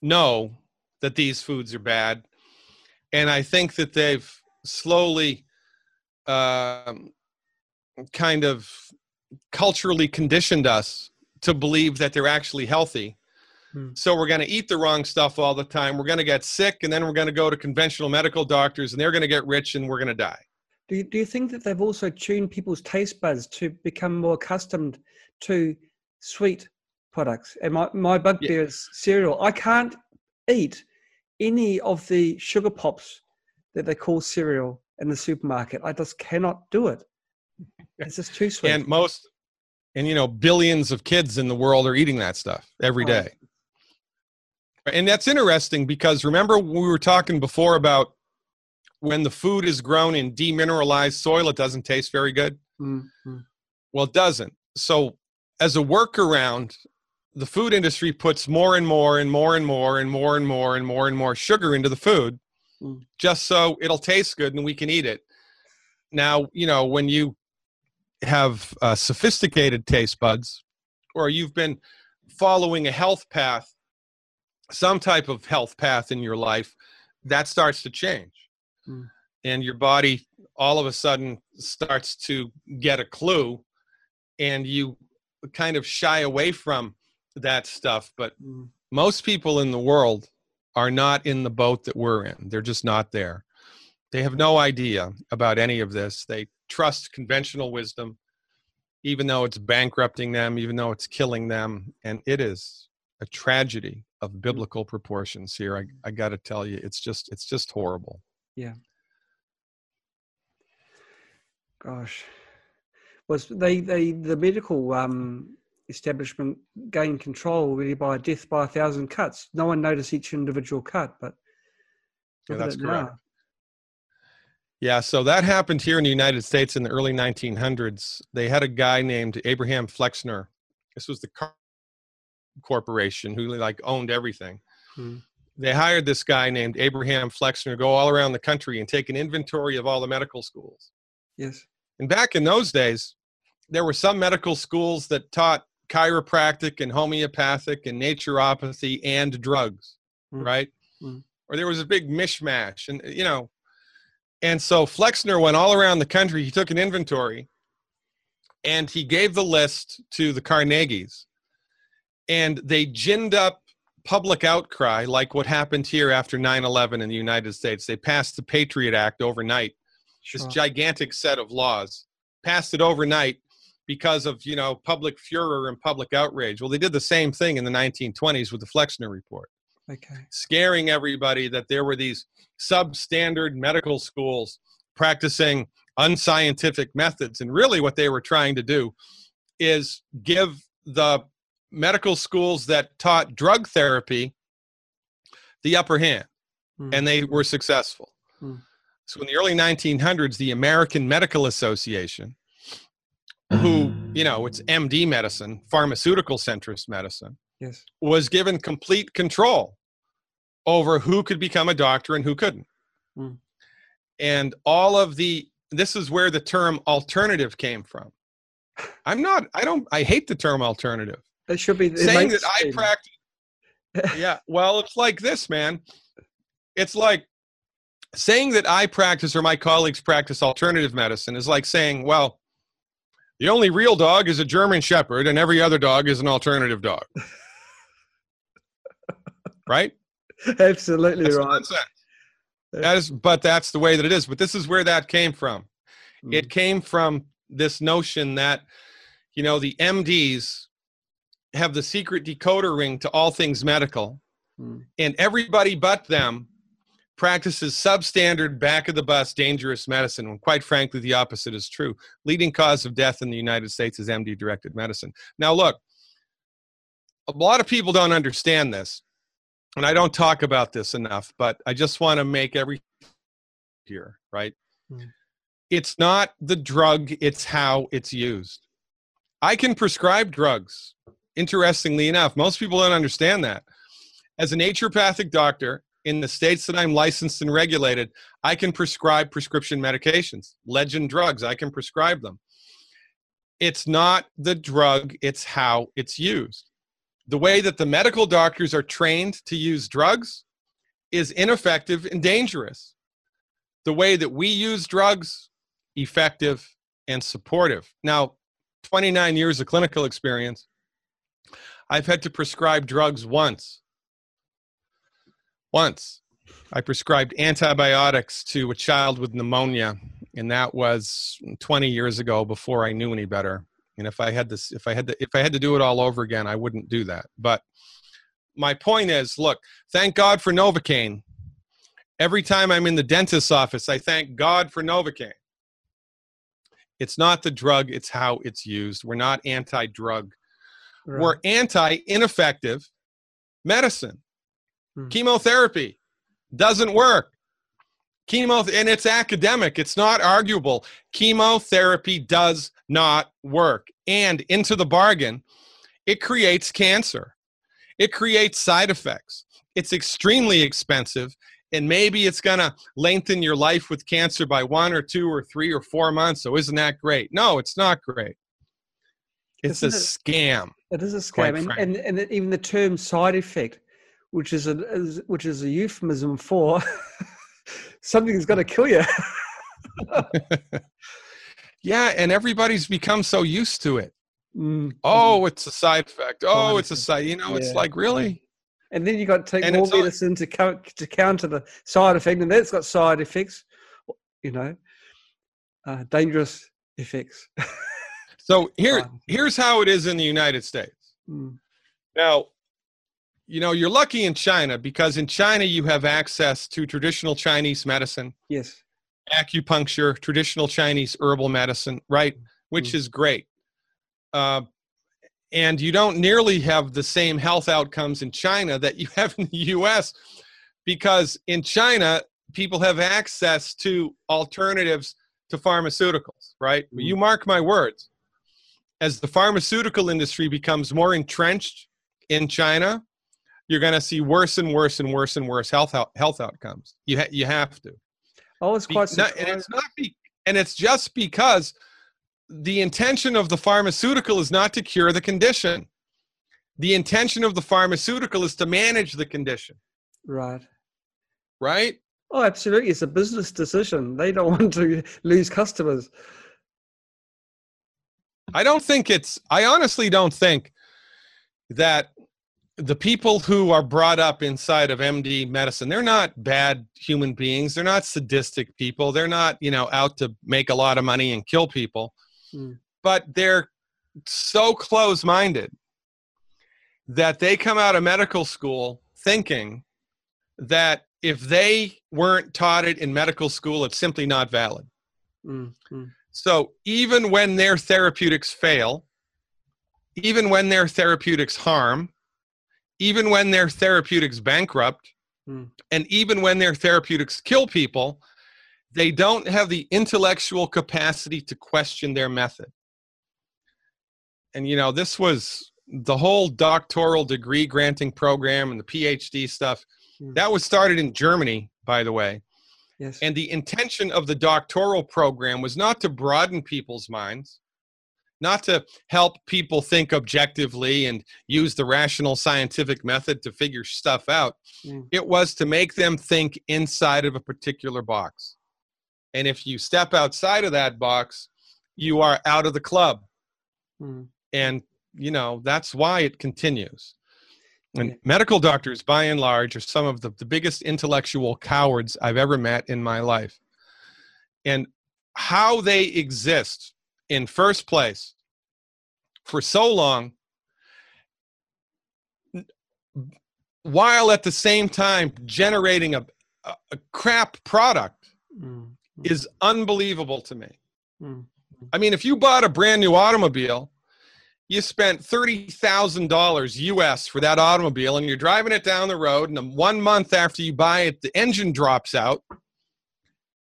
know that these foods are bad. And I think that they've slowly um, kind of culturally conditioned us to believe that they're actually healthy. Hmm. So we're going to eat the wrong stuff all the time. We're going to get sick, and then we're going to go to conventional medical doctors, and they're going to get rich, and we're going to die. Do you, do you think that they've also tuned people's taste buds to become more accustomed to sweet products? And my, my bugbear yeah. is cereal. I can't eat any of the sugar pops that they call cereal in the supermarket. I just cannot do it. It's just too sweet. And most, and you know, billions of kids in the world are eating that stuff every oh. day. And that's interesting because remember we were talking before about when the food is grown in demineralized soil, it doesn't taste very good. Mm-hmm. Well, it doesn't. So, as a workaround, the food industry puts more and more and more and more and more and more and more and more sugar into the food mm. just so it'll taste good and we can eat it. Now, you know, when you have uh, sophisticated taste buds or you've been following a health path some type of health path in your life that starts to change mm. and your body all of a sudden starts to get a clue and you kind of shy away from that stuff but mm. most people in the world are not in the boat that we're in they're just not there they have no idea about any of this they trust conventional wisdom, even though it's bankrupting them, even though it's killing them. And it is a tragedy of mm. biblical proportions here. I, I got to tell you, it's just, it's just horrible. Yeah. Gosh. Was they, they, the medical um, establishment gained control really by death by a thousand cuts. No one noticed each individual cut, but yeah, that's correct. Now. Yeah, so that happened here in the United States in the early 1900s. They had a guy named Abraham Flexner. This was the corporation who like owned everything. Hmm. They hired this guy named Abraham Flexner to go all around the country and take an inventory of all the medical schools. Yes. And back in those days, there were some medical schools that taught chiropractic and homeopathic and naturopathy and drugs, hmm. right? Hmm. Or there was a big mishmash. And, you know, and so Flexner went all around the country. He took an inventory and he gave the list to the Carnegies. And they ginned up public outcry, like what happened here after 9 11 in the United States. They passed the Patriot Act overnight, sure. this gigantic set of laws, passed it overnight because of you know public furor and public outrage. Well, they did the same thing in the 1920s with the Flexner Report, okay. scaring everybody that there were these substandard medical schools practicing unscientific methods. And really, what they were trying to do is give the medical schools that taught drug therapy the upper hand, mm. and they were successful. Mm. So, in the early 1900s, the American Medical Association, who, you know, it's MD medicine, pharmaceutical centrist medicine, yes. was given complete control over who could become a doctor and who couldn't. Mm. And all of the, this is where the term alternative came from. I'm not, I don't, I hate the term alternative. It should be saying that I practice. yeah. Well, it's like this, man. it's like saying that I practice or my colleagues practice alternative medicine is like saying, well, the only real dog is a German Shepherd and every other dog is an alternative dog. right? Absolutely That's right. That is, but that's the way that it is. But this is where that came from. Mm. It came from this notion that, you know, the MDs have the secret decoder ring to all things medical, Mm. and everybody but them practices substandard, back of the bus, dangerous medicine. When quite frankly, the opposite is true. Leading cause of death in the United States is MD directed medicine. Now, look, a lot of people don't understand this, and I don't talk about this enough, but I just want to make every here, right? Mm. It's not the drug, it's how it's used. I can prescribe drugs. Interestingly enough, most people don't understand that. As a naturopathic doctor, in the states that I'm licensed and regulated, I can prescribe prescription medications, legend drugs, I can prescribe them. It's not the drug, it's how it's used. The way that the medical doctors are trained to use drugs is ineffective and dangerous. The way that we use drugs, effective and supportive. Now, 29 years of clinical experience, I've had to prescribe drugs once once I prescribed antibiotics to a child with pneumonia, and that was 20 years ago before I knew any better. And if I had this, if I had to, if I had to do it all over again, I wouldn't do that. But my point is, look, thank God for Novocaine. Every time I'm in the dentist's office, I thank God for Novocaine. It's not the drug, it's how it's used. We're not anti drug, Right. we're anti ineffective medicine. Hmm. Chemotherapy doesn't work. Chemo, and it's academic, it's not arguable. Chemotherapy does not work. And into the bargain, it creates cancer, it creates side effects. It's extremely expensive. And maybe it's going to lengthen your life with cancer by one or two or three or four months. So, isn't that great? No, it's not great. It's a Isn't scam. It is a scam, and, and and even the term side effect, which is a is, which is a euphemism for something's going to kill you. Yeah, and everybody's become so used to it. Mm. Oh, it's a side effect. Oh, Side it's a side. You know, it's like really. and then you got to take and more medicine to co- to counter the side effect, and that's got side effects. You know, uh, dangerous effects. So here, here's how it is in the United States. Mm. Now, you know, you're lucky in China because in China you have access to traditional Chinese medicine, Yes. acupuncture, traditional Chinese herbal medicine, right? Which Mm. is great. Uh, and you don't nearly have the same health outcomes in China that you have in the US because in China, people have access to alternatives to pharmaceuticals, right? Mm. You mark my words. As the pharmaceutical industry becomes more entrenched in China, you're going to see worse and worse and worse and worse health out, health outcomes. You ha- you have to. I was Be- quite surprised. and it's not be, and it's just because the intention of the pharmaceutical is not to cure the condition. The intention of the pharmaceutical is to manage the condition, right. right? Oh, absolutely. It's a business decision. They don't want to lose customers. I don't think it's I honestly don't think that the people who are brought up inside of MD medicine, they're not bad human beings. They're not sadistic people. They're not, you know, out to make a lot of money and kill people. Hmm. But they're so close-minded that they come out of medical school thinking that if they weren't taught it in medical school, it's simply not valid. Mm, mm. So even when their therapeutics fail, even when their therapeutics harm, even when their therapeutics bankrupt, Hmm. and even when their therapeutics kill people, they don't have the intellectual capacity to question their method. And you know, this was the whole doctoral degree granting program and the PhD stuff. Hmm. That was started in Germany, by the way. Yes. And the intention of the doctoral program was not to broaden people's minds. not to help people think objectively and use the rational scientific method to figure stuff out. Mm. It was to make them think inside of a particular box. And if you step outside of that box, you are out of the club. Mm. And, you know, that's why it continues. And medical doctors, by and large, are some of the, the biggest intellectual cowards I've ever met in my life. And how they exist in first place for so long while at the same time generating a, a, a crap product mm-hmm. is unbelievable to me. Mm-hmm. I mean, if you bought a brand new automobile, you spent $30,000 US for that automobile and you're driving it down the road, and one month after you buy it, the engine drops out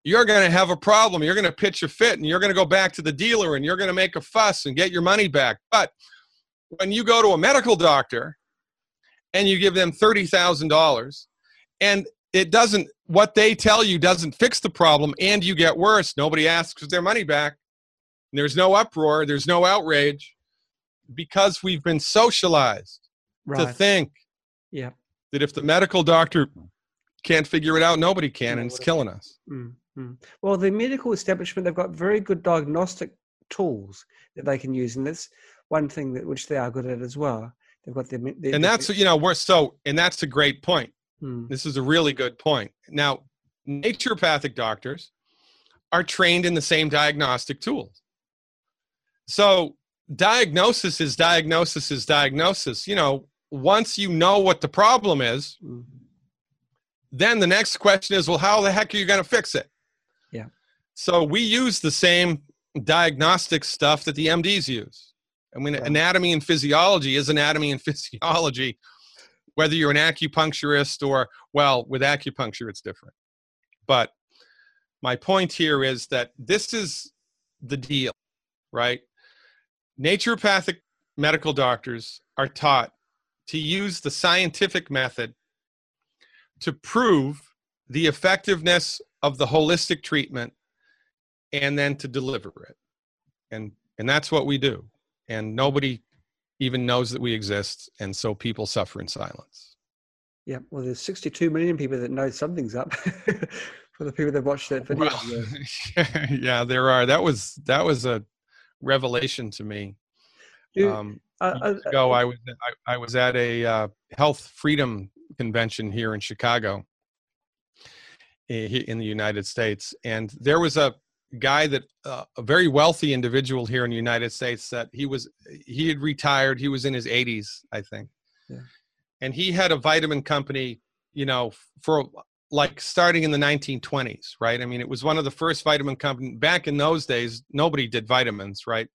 you're going to have a problem. You're going to pitch a fit and you're going to go back to the dealer and you're going to make a fuss and get your money back. But when you go to a medical doctor and you give them $30,000 and it doesn't, what they tell you doesn't fix the problem and you get worse, nobody asks for their money back. There's no uproar, there's no outrage because we've been socialized right. to think yeah. that if the medical doctor can't figure it out, nobody can, and it's killing us. Mm. Mm. Well, the medical establishment, they've got very good diagnostic tools that they can use. And that's one thing that which they are good at as well. They've got their, their and that's, you know, we're so, and that's a great point. Mm. This is a really good point. Now, naturopathic doctors are trained in the same diagnostic tools. So, diagnosis is diagnosis is diagnosis. You know, once you know what the problem is, mm. then the next question is, well, how the heck are you going to fix it? Yeah. So we use the same diagnostic stuff that the MDs use. I mean, yeah. anatomy and physiology is anatomy and physiology, whether you're an acupuncturist or, well, with acupuncture, it's different. But my point here is that this is the deal, right? Naturopathic medical doctors are taught to use the scientific method to prove the effectiveness of the holistic treatment and then to deliver it. And and that's what we do. And nobody even knows that we exist and so people suffer in silence. Yeah well there's 62 million people that know something's up for the people that watched that video. Well, yeah there are. That was that was a revelation to me um uh, uh, ago i was I, I, was at a uh, health freedom convention here in chicago eh, in the united states and there was a guy that uh, a very wealthy individual here in the United States that he was he had retired. He was in his 80s, I think, yeah. and he had a vitamin company. You know, for like starting in the 1920s, right? I mean, it was one of the first vitamin companies. back in those days. Nobody did vitamins, right?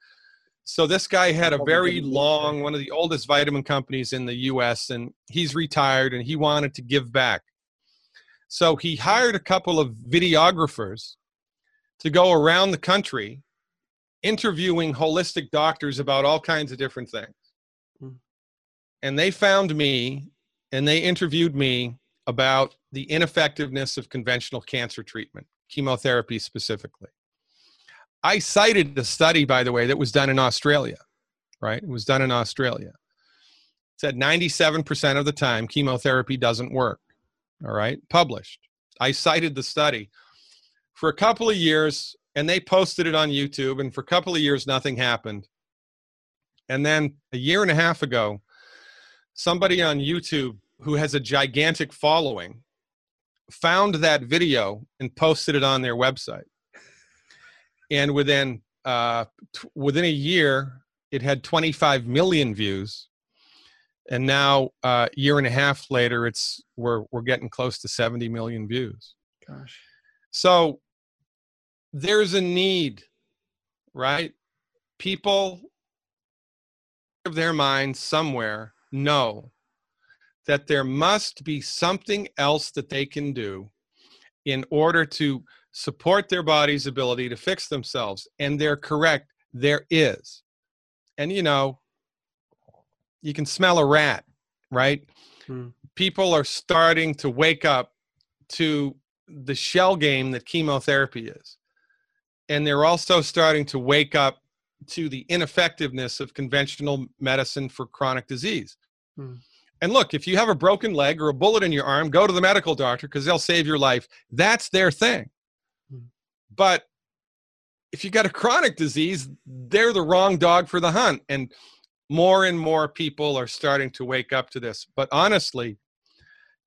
So this guy had a very long, one of the oldest vitamin companies in the U.S., and he's retired, and he wanted to give back. So he hired a couple of videographers to go around the country interviewing holistic doctors about all kinds of different things. Mm. And they found me and they interviewed me about the ineffectiveness of conventional cancer treatment, chemotherapy specifically. I cited a study, by the way, that was done in Australia, right? It was done in Australia. It said 97% of the time chemotherapy doesn't work, all right? Published. I cited the study for a couple of years and they posted it on YouTube and for a couple of years nothing happened. And then a year and a half ago, somebody on YouTube who has a gigantic following found that video and posted it on their website. And within uh, t- within a year, it had 25 million views. And now, a uh, year and a half later, it's we're we're getting close to 70 million views. Gosh. So there's a need, right? People of their minds somewhere know that there must be something else that they can do in order to support their body's ability to fix themselves. And they're correct, there is. And you know, you can smell a rat, right? Hmm. People are starting to wake up to the shell game that chemotherapy is and they're also starting to wake up to the ineffectiveness of conventional medicine for chronic disease. Hmm. And look, if you have a broken leg or a bullet in your arm, go to the medical doctor because they'll save your life. That's their thing. Hmm. But if you got a chronic disease, they're the wrong dog for the hunt. And more and more people are starting to wake up to this. But honestly, you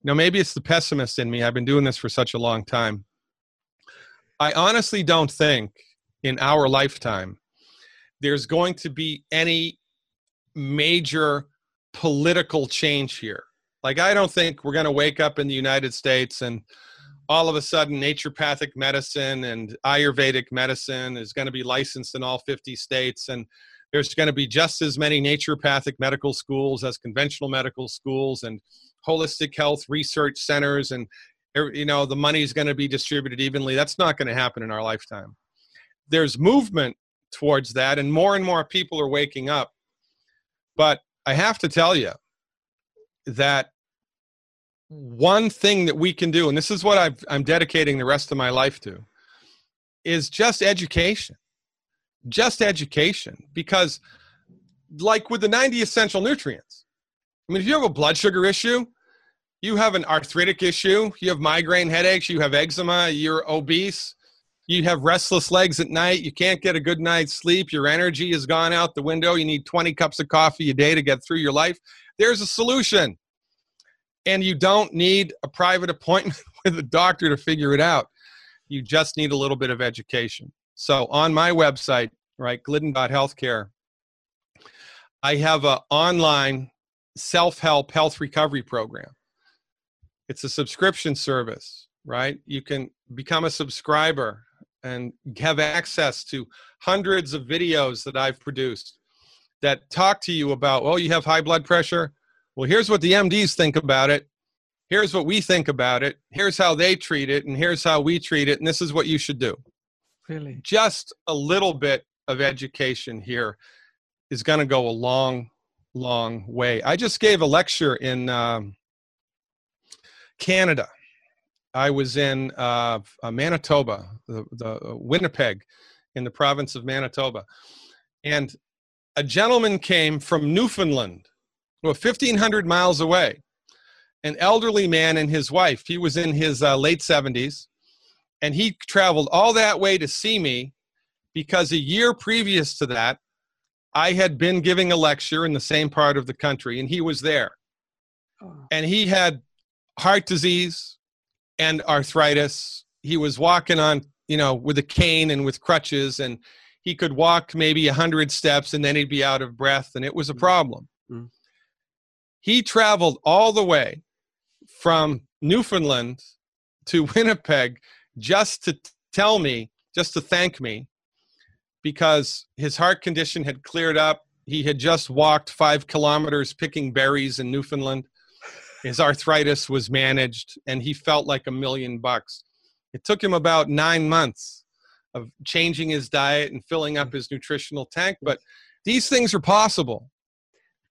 know, maybe it's the pessimist in me. I've been doing this for such a long time. I honestly don't think in our lifetime there's going to be any major political change here. Like, I don't think we're going to wake up in the United States and all of a sudden naturopathic medicine and Ayurvedic medicine is going to be licensed in all 50 states. And there's going to be just as many naturopathic medical schools as conventional medical schools and holistic health research centers and er, you know the money is going to be distributed evenly that's not going to happen in our lifetime there's movement towards that and more and more people are waking up but i have to tell you that one thing that we can do and this is what i i'm dedicating the rest of my life to is just education. Just education. Because like with the 90 essential nutrients i mean if you have a blood sugar issue you have an arthritic issue you have migraine headaches you have eczema you're obese you have restless legs at night you can't get a good night's sleep your energy has gone out the window you need 20 cups of coffee a day to get through your life there's a solution and you don't need a private appointment with a doctor to figure it out you just need a little bit of education so on my website, right, glidden.healthcare, I have an online self-help health recovery program. It's a subscription service, right? You can become a subscriber and have access to hundreds of videos that I've produced that talk to you about, oh, you have high blood pressure. Well, here's what the MDs think about it. Here's what we think about it. Here's how they treat it. And here's how we treat it. And this is what you should do. Really? Just a little bit of education here is going to go a long, long way. I just gave a lecture in um, Canada. I was in uh, uh, Manitoba, the, the uh, Winnipeg, in the province of Manitoba, and a gentleman came from Newfoundland, well, 1,500 miles away. An elderly man and his wife. He was in his uh, late 70s and he traveled all that way to see me because a year previous to that, I had been giving a lecture in the same part of the country, and he was there. Oh. And he had heart disease and arthritis. He was walking on, you know, with a cane and with crutches, and he could walk maybe a hundred steps and then he'd be out of breath, and it was a mm. problem. Mm-hmm. He traveled all the way from Newfoundland to Winnipeg just to tell me, just to thank me, because his heart condition had cleared up. He had just walked five kilometers picking berries in Newfoundland. His arthritis was managed, and he felt like a million bucks. It took him about nine months of changing his diet and filling up his nutritional tank. But these things are possible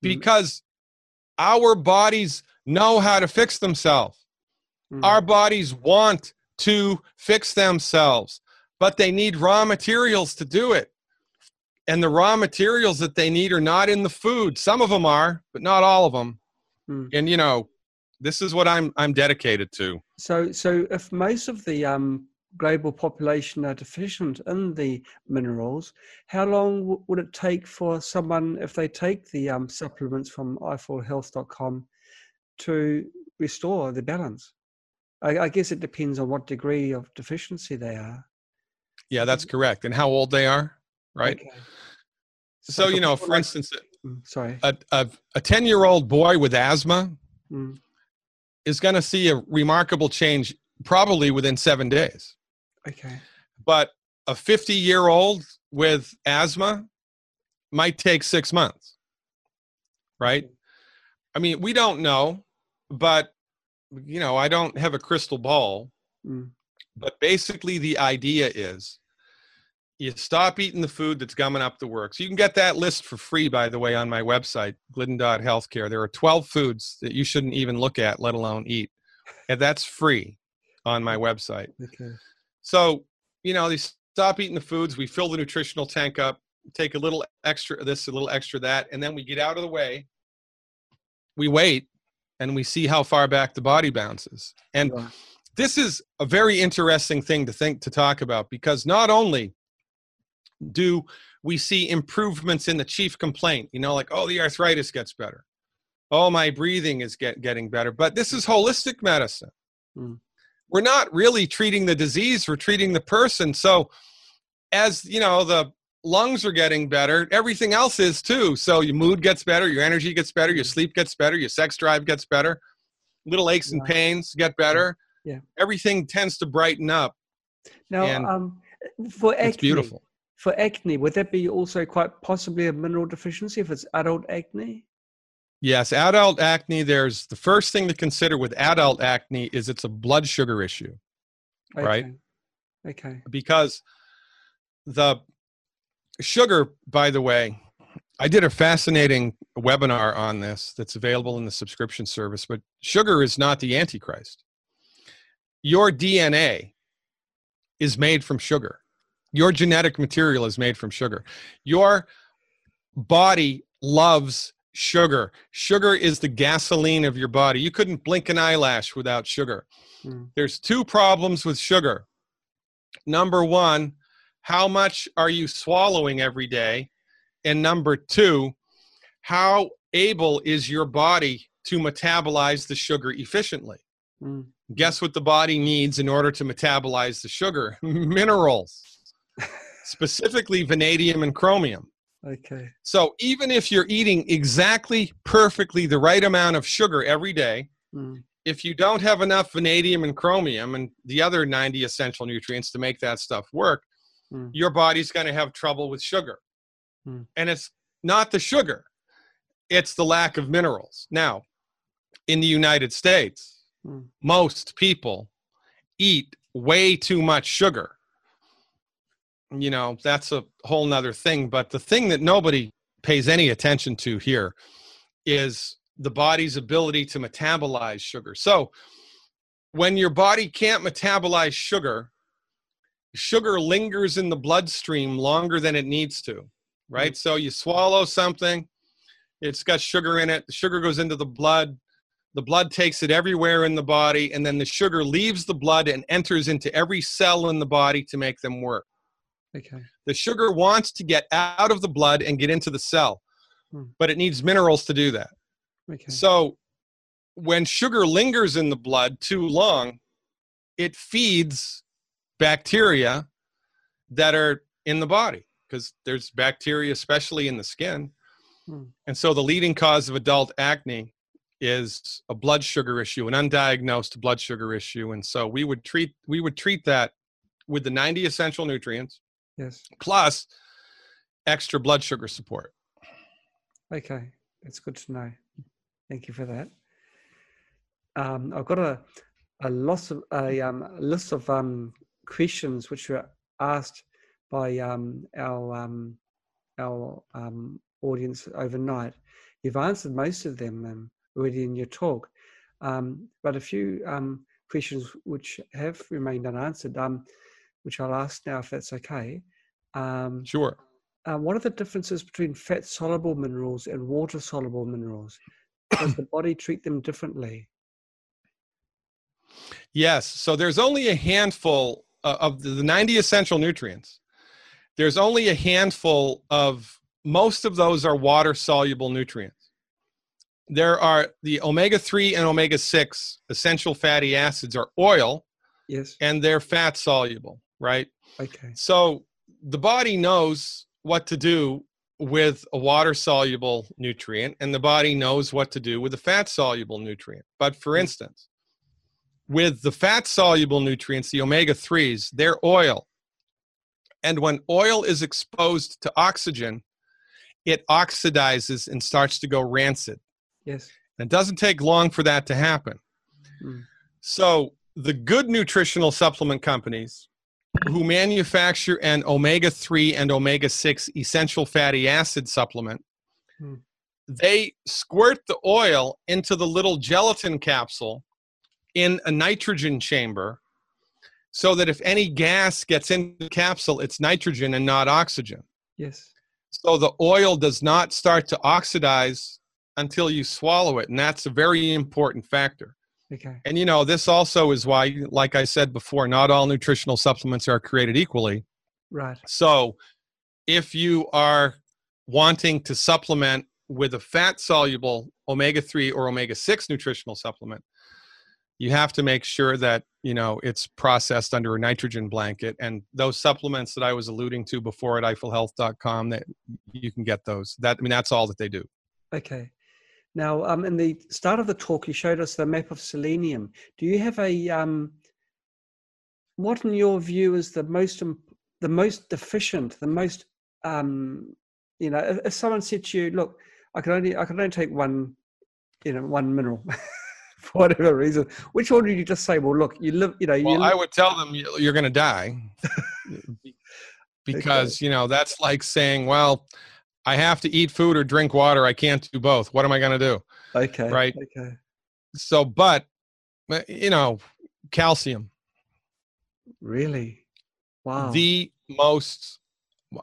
mm-hmm. because our bodies know how to fix themselves. Mm-hmm. Our bodies want to fix themselves, but they need raw materials to do it. And the raw materials that they need are not in the food. Some of them are, but not all of them. Hmm. And you know, this is what I'm I'm dedicated to. So so if most of the um global population are deficient in the minerals, how long w- would it take for someone, if they take the um, supplements from i4health.com, to restore the balance? I, I guess it depends on what degree of deficiency they are. Yeah, that's correct. And how old they are, right? Okay. So, so you know, for instance, mm, sorry, a, a, a 10 year old boy with asthma mm. Is going to see a remarkable change probably within seven days. Okay. But a 50 year old with asthma might take six months, right? I mean, we don't know, but you know, I don't have a crystal ball, mm. but basically the idea is you stop eating the food that's gumming up the works. You can get that list for free, by the way, on my website, glidden.healthcare. There are 12 foods that you shouldn't even look at, let alone eat. And that's free on my website. Okay. So, you know, they stop eating the foods. We fill the nutritional tank up. take a little extra this, a little extra that, and then we get out of the way. We wait and we see how far back the body bounces. And Right. this is a very interesting thing to think to talk about because not only do we see improvements in the chief complaint, you know, like, oh, the arthritis gets better. Oh, my breathing is get, getting better. But this is holistic medicine. Mm. We're not really treating the disease, we're treating the person. So, as you know, the lungs are getting better, everything else is too. So, your mood gets better, your energy gets better, your sleep gets better, your sex drive gets better, little aches and pains get better. Yeah. Everything tends to brighten up. Now, And um, for acne, It's beautiful. For acne, would that be also quite possibly a mineral deficiency if it's adult acne? Yes, adult acne, there's the first thing to consider with adult acne is it's a blood sugar issue Right. Okay. Okay. because the sugar, by the way, I did a fascinating webinar on this that's available in the subscription service, but sugar is not the Antichrist. Your DNA is made from sugar. Your genetic material is made from sugar. Your body loves sugar. Sugar is the gasoline of your body. You couldn't blink an eyelash without sugar. Mm. There's two problems with sugar. Number one, how much are you swallowing every day? And number two, how able is your body to metabolize the sugar efficiently? Mm. Guess what the body needs in order to metabolize the sugar? Minerals, specifically vanadium and chromium. Okay. So even if you're eating exactly perfectly the right amount of sugar every day, Mm. if you don't have enough vanadium and chromium and the other 90 essential nutrients to make that stuff work, Mm. your body's going to have trouble with sugar. Mm. And it's not the sugar, it's the lack of minerals. Now, in the United States, Mm. most people eat way too much sugar. You know, that's a whole nother thing. But the thing that nobody pays any attention to here is the body's ability to metabolize sugar. So when your body can't metabolize sugar, sugar lingers in the bloodstream longer than it needs to, right? Mm-hmm. So you swallow something, it's got sugar in it, the sugar goes into the blood, the blood takes it everywhere in the body, and then the sugar leaves the blood and enters into every cell in the body to make them work. Okay. The sugar wants to get out of the blood and get into the cell, Hmm. but it needs minerals to do that. Okay. So when sugar lingers in the blood too long, it feeds bacteria that are in the body because there's bacteria, especially in the skin. Hmm. And so the leading cause of adult acne is a blood sugar issue, an undiagnosed blood sugar issue. And so we would treat we would treat that with the 90 essential nutrients yes. plus extra blood sugar support. Okay. That's good to know. Thank you for that. Um, I've got a a loss of a, um, list of um, questions which were asked by um, our um, our um, audience overnight. You've answered most of them um, already in your talk, um, but a few um, questions which have remained unanswered, um, which I'll ask now if that's okay. Um, Sure. uh, what are the differences between fat soluble minerals and water soluble minerals? Does the body treat them differently? Yes. So there's only a handful uh, of the the 90 essential nutrients. There's only a handful of most of those are water soluble nutrients. There are the omega 3 and omega 6 essential fatty acids are oil Yes. and they're fat soluble, right? Okay. So the body knows what to do with a water soluble nutrient, and the body knows what to do with a fat soluble nutrient. But for Mm. instance, with the fat soluble nutrients, the omega 3s, they're oil. And when oil is exposed to oxygen, it oxidizes and starts to go rancid. Yes. And it doesn't take long for that to happen. Mm. So the good nutritional supplement companies who manufacture an omega 3 and omega 6 essential fatty acid supplement, Hmm. they squirt the oil into the little gelatin capsule in a nitrogen chamber so that if any gas gets in the capsule, it's nitrogen and not oxygen. Yes. So the oil does not start to oxidize until you swallow it. And that's a very important factor. Okay. And you know, this also is why, like I said before, not all nutritional supplements are created equally. Right. So if you are wanting to supplement with a fat soluble omega 3 or omega 6 nutritional supplement, you have to make sure that you know it's processed under a nitrogen blanket and those supplements that i was alluding to before at eiffelhealth.com that you can get those that i mean that's all that they do Okay. Now, um, in the start of the talk, you showed us the map of selenium. Do you have a um, what, in your view, is the most the most deficient, the most um, you know? If, if someone said to you, "Look, I can only I can only take one, you know, one mineral." For whatever reason, which one would you just say? Well, look, you live, you know, you well i would tell them you- you're going to die because you know that's like saying well i have to eat food or drink water. I can't do both. What am i going to do? Okay, right. okay, so but uh, you know calcium. Really, wow, the most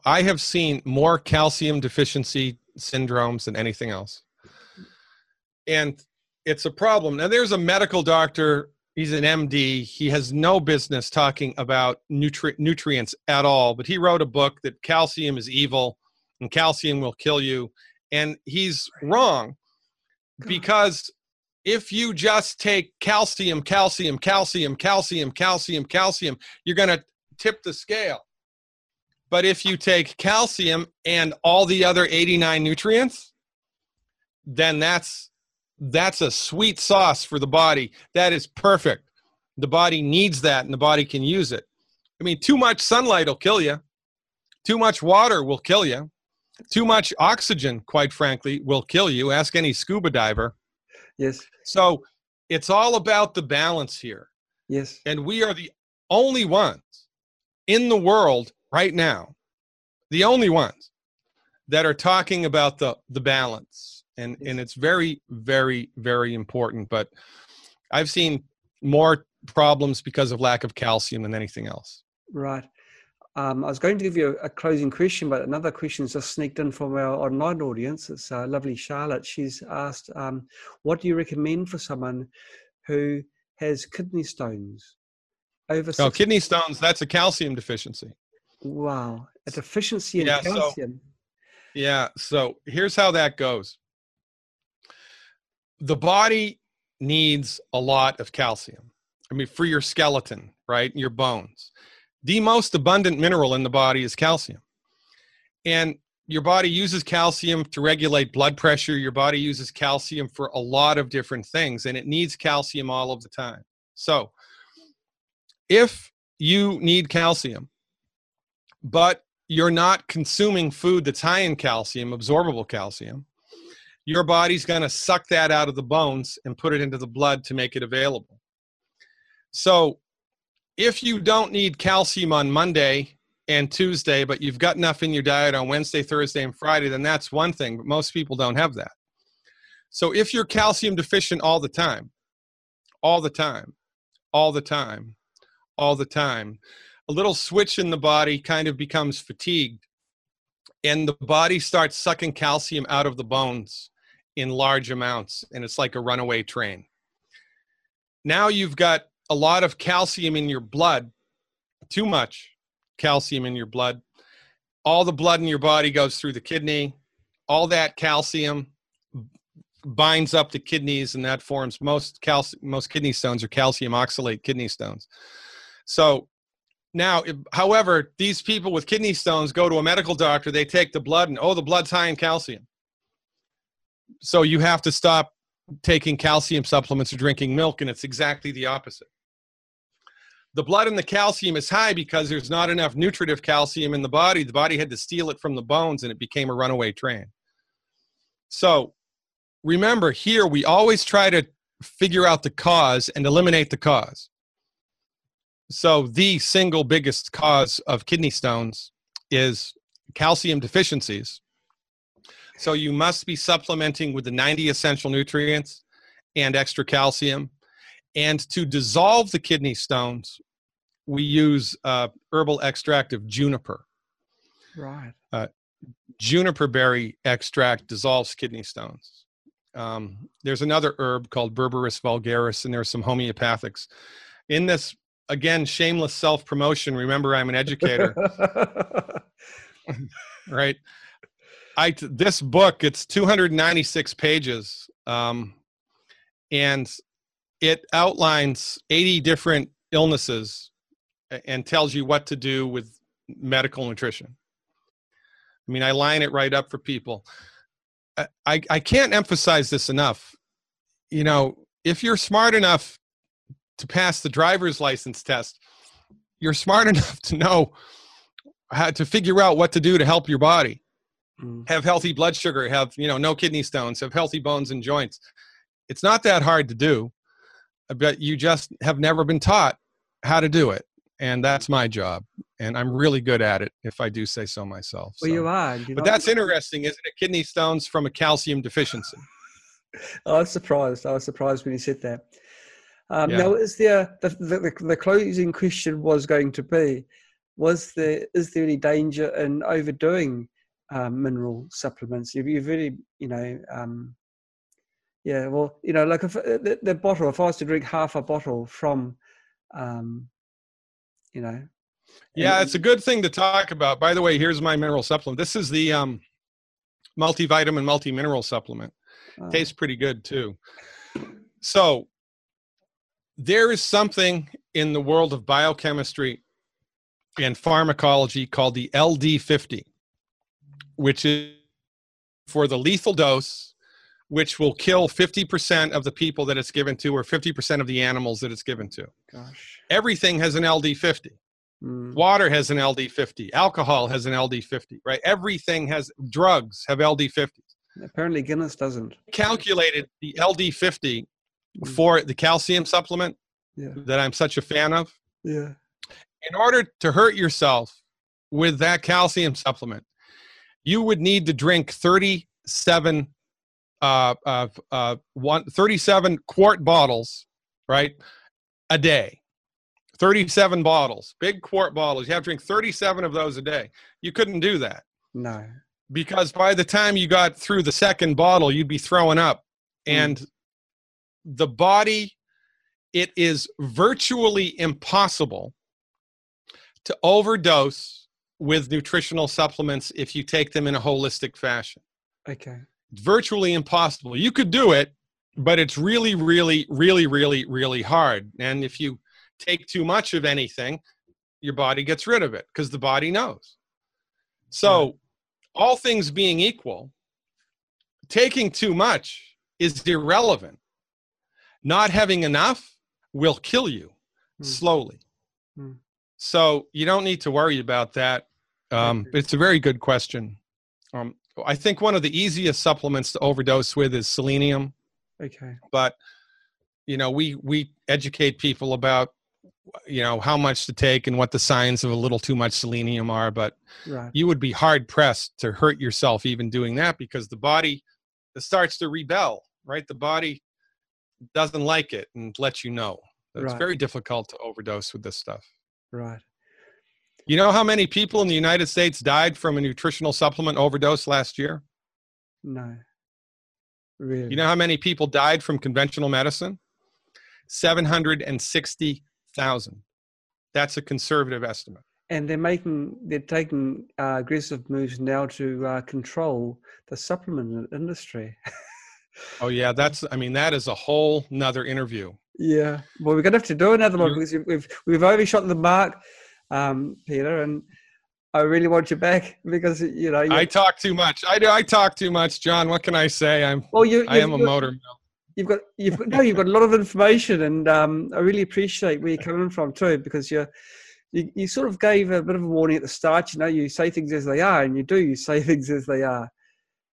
i have seen more calcium deficiency syndromes than anything else. And it's a problem. Now there's a medical doctor he's an md he has no business talking about nutri- nutrients at all but he wrote a book that calcium is evil and calcium will kill you. And he's wrong because if you just take calcium calcium calcium calcium calcium calcium you're going to tip the scale. But if you take calcium and all the other 89 nutrients then that's that's a sweet sauce for the body. That is perfect. The body needs that and the body can use it. I mean too much sunlight will kill you too much water will kill you too much oxygen quite frankly will kill you. Ask any scuba diver. Yes, so it's all about the balance here. Yes, and we are the only ones in the world right now the only ones that are talking about the the balance. And and it's very very very important. But i've seen more problems because of lack of calcium than anything else. Right. Um, I was going to give you a, a closing question, but another question has just sneaked in from our online audience. It's uh, lovely Charlotte. She's asked, um, "What do you recommend for someone who has kidney stones over?" 60 kidney stones that's a calcium deficiency Wow, a deficiency in Yeah, so- calcium. Yeah. So here's how that goes the body needs a lot of calcium. I mean, for your skeleton, right? Your bones. The most abundant mineral in the body is calcium. And your body uses calcium to regulate blood pressure. Your body uses calcium for a lot of different things, and it needs calcium all of the time. So, if you need calcium, but you're not consuming food that's high in calcium, absorbable calcium, your body's going to suck that out of the bones and put it into the blood to make it available. So, if you don't need calcium on Monday and Tuesday, but you've got enough in your diet on Wednesday, Thursday, and Friday, then that's one thing. But most people don't have that. So, if you're calcium deficient all the time, all the time, all the time, all the time, a little switch in the body kind of becomes fatigued and the body starts sucking calcium out of the bones in large amounts and it's like a runaway train now you've got a lot of calcium in your blood too much calcium in your blood all the blood in your body goes through the kidney all that calcium binds up the kidneys and that forms most calcium most kidney stones are calcium oxalate kidney stones so now, if, however, these people with kidney stones go to a medical doctor, they take the blood and, oh, the blood's high in calcium. So you have to stop taking calcium supplements or drinking milk, and it's exactly the opposite. The blood and the calcium is high because there's not enough nutritive calcium in the body. The body had to steal it from the bones, and it became a runaway train. So remember, here we always try to figure out the cause and eliminate the cause. So, the single biggest cause of kidney stones is calcium deficiencies. So, you must be supplementing with the 90 essential nutrients and extra calcium. And to dissolve the kidney stones, we use uh, herbal extract of juniper. Right. juniper berry extract dissolves kidney stones. Um, there's another herb called Berberis vulgaris, and there's some homeopathics. In this, again, shameless self promotion. Remember, I'm an educator, right? I this book it's 296 pages, um, and it outlines 80 different illnesses and tells you what to do with medical nutrition. I mean, I line it right up for people. I, I can't emphasize this enough. You know, if you're smart enough to pass the driver's license test, you're smart enough to know how to figure out what to do to help your body. Mm. Have healthy blood sugar, have, you know, no kidney stones, have healthy bones and joints. It's not that hard to do, but you just have never been taught how to do it and that's my job and i'm really good at it if i do say so myself well so. you are you but that's interesting isn't it? Kidney stones from a calcium deficiency. I was surprised i was surprised when you said that. Um, yeah. now is there the, the, the closing question was going to be was there is there any danger in overdoing um, mineral supplements? You've, you've really you know um, yeah well you know like if uh, the, the, bottle if i was to drink half a bottle from um, you know. Yeah, it's a good thing to talk about. By the way, here's my mineral supplement. This is the um, multivitamin, multi mineral supplement. Oh. Tastes pretty good too. So, there is something in the world of biochemistry and pharmacology called the LD50, which is for the lethal dose, which will kill 50% of the people that it's given to or 50% of the animals that it's given to. Gosh. Everything has an LD50. Mm. Water has an LD50. Alcohol has an LD50, right? Everything has drugs have LD50s. Apparently Guinness doesn't. Calculated the LD50 mm. for the calcium supplement yeah. that I'm such a fan of. Yeah. In order to hurt yourself with that calcium supplement, you would need to drink 37 uh, uh, uh, one, 37 quart bottles, right, a day. 37 bottles, big quart bottles. You have to drink 37 of those a day. You couldn't do that. No. Because by the time you got through the second bottle, you'd be throwing up. Mm. And the body, it is virtually impossible to overdose with nutritional supplements if you take them in a holistic fashion. Okay. Virtually impossible. You could do it, but it's really, really, really, really, really hard. And if you take too much of anything, your body gets rid of it because the body knows. So, all things being equal, taking too much is irrelevant. Not having enough will kill you mm. slowly. Mm. So, you don't need to worry about that. Um, it's a very good question. Um, I think one of the easiest supplements to overdose with is selenium. Okay. But you know, we we educate people about you know how much to take and what the signs of a little too much selenium are but right. you would be hard pressed to hurt yourself even doing that because the body starts to rebel right the body doesn't like it and lets you know it's right. very difficult to overdose with this stuff right you know how many people in the united states died from a nutritional supplement overdose last year no really you know how many people died from conventional medicine 760 thousand. That's a conservative estimate. And they're making they're taking uh, aggressive moves now to uh, control the supplement industry. oh yeah, that's I mean that is a whole nother interview. Yeah, well we're gonna have to do another one because we've we've overshot the mark, um, Peter, and I really want you back because you know I talk too much. I do. I talk too much, John. What can I say? I'm. Well, you. I am a motor mill you've got you've got no, you've got a lot of information, and um, I really appreciate where you're coming from too, because you're. You, you sort of gave a bit of a warning at the start. You know, you say things as they are, and you do. You say things as they are,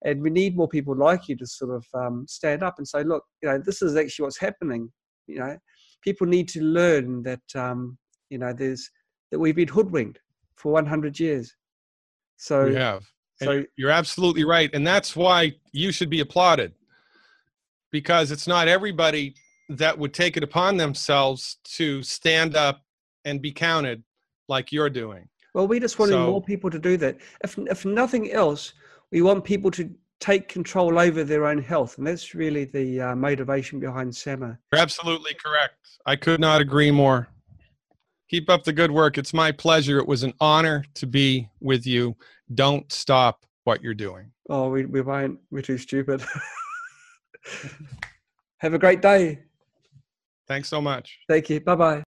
and we need more people like you to sort of um, stand up and say, "Look, you know, this is actually what's happening." You know, people need to learn that um, you know there's that we've been hoodwinked for 100 years. So we have. so you're absolutely right, and that's why you should be applauded because it's not everybody that would take it upon themselves to stand up and be counted like you're doing. Well, we just want So- more people to do that. If if nothing else, we want people to take control over their own health, and that's really the uh, motivation behind SAMA. You're absolutely correct. I could not agree more. Keep up the good work. It's my pleasure. It was an honor to be with you. Don't stop what you're doing. Oh, we we won't. We're too stupid. Have a great day. Thanks so much. Thank you. Bye bye.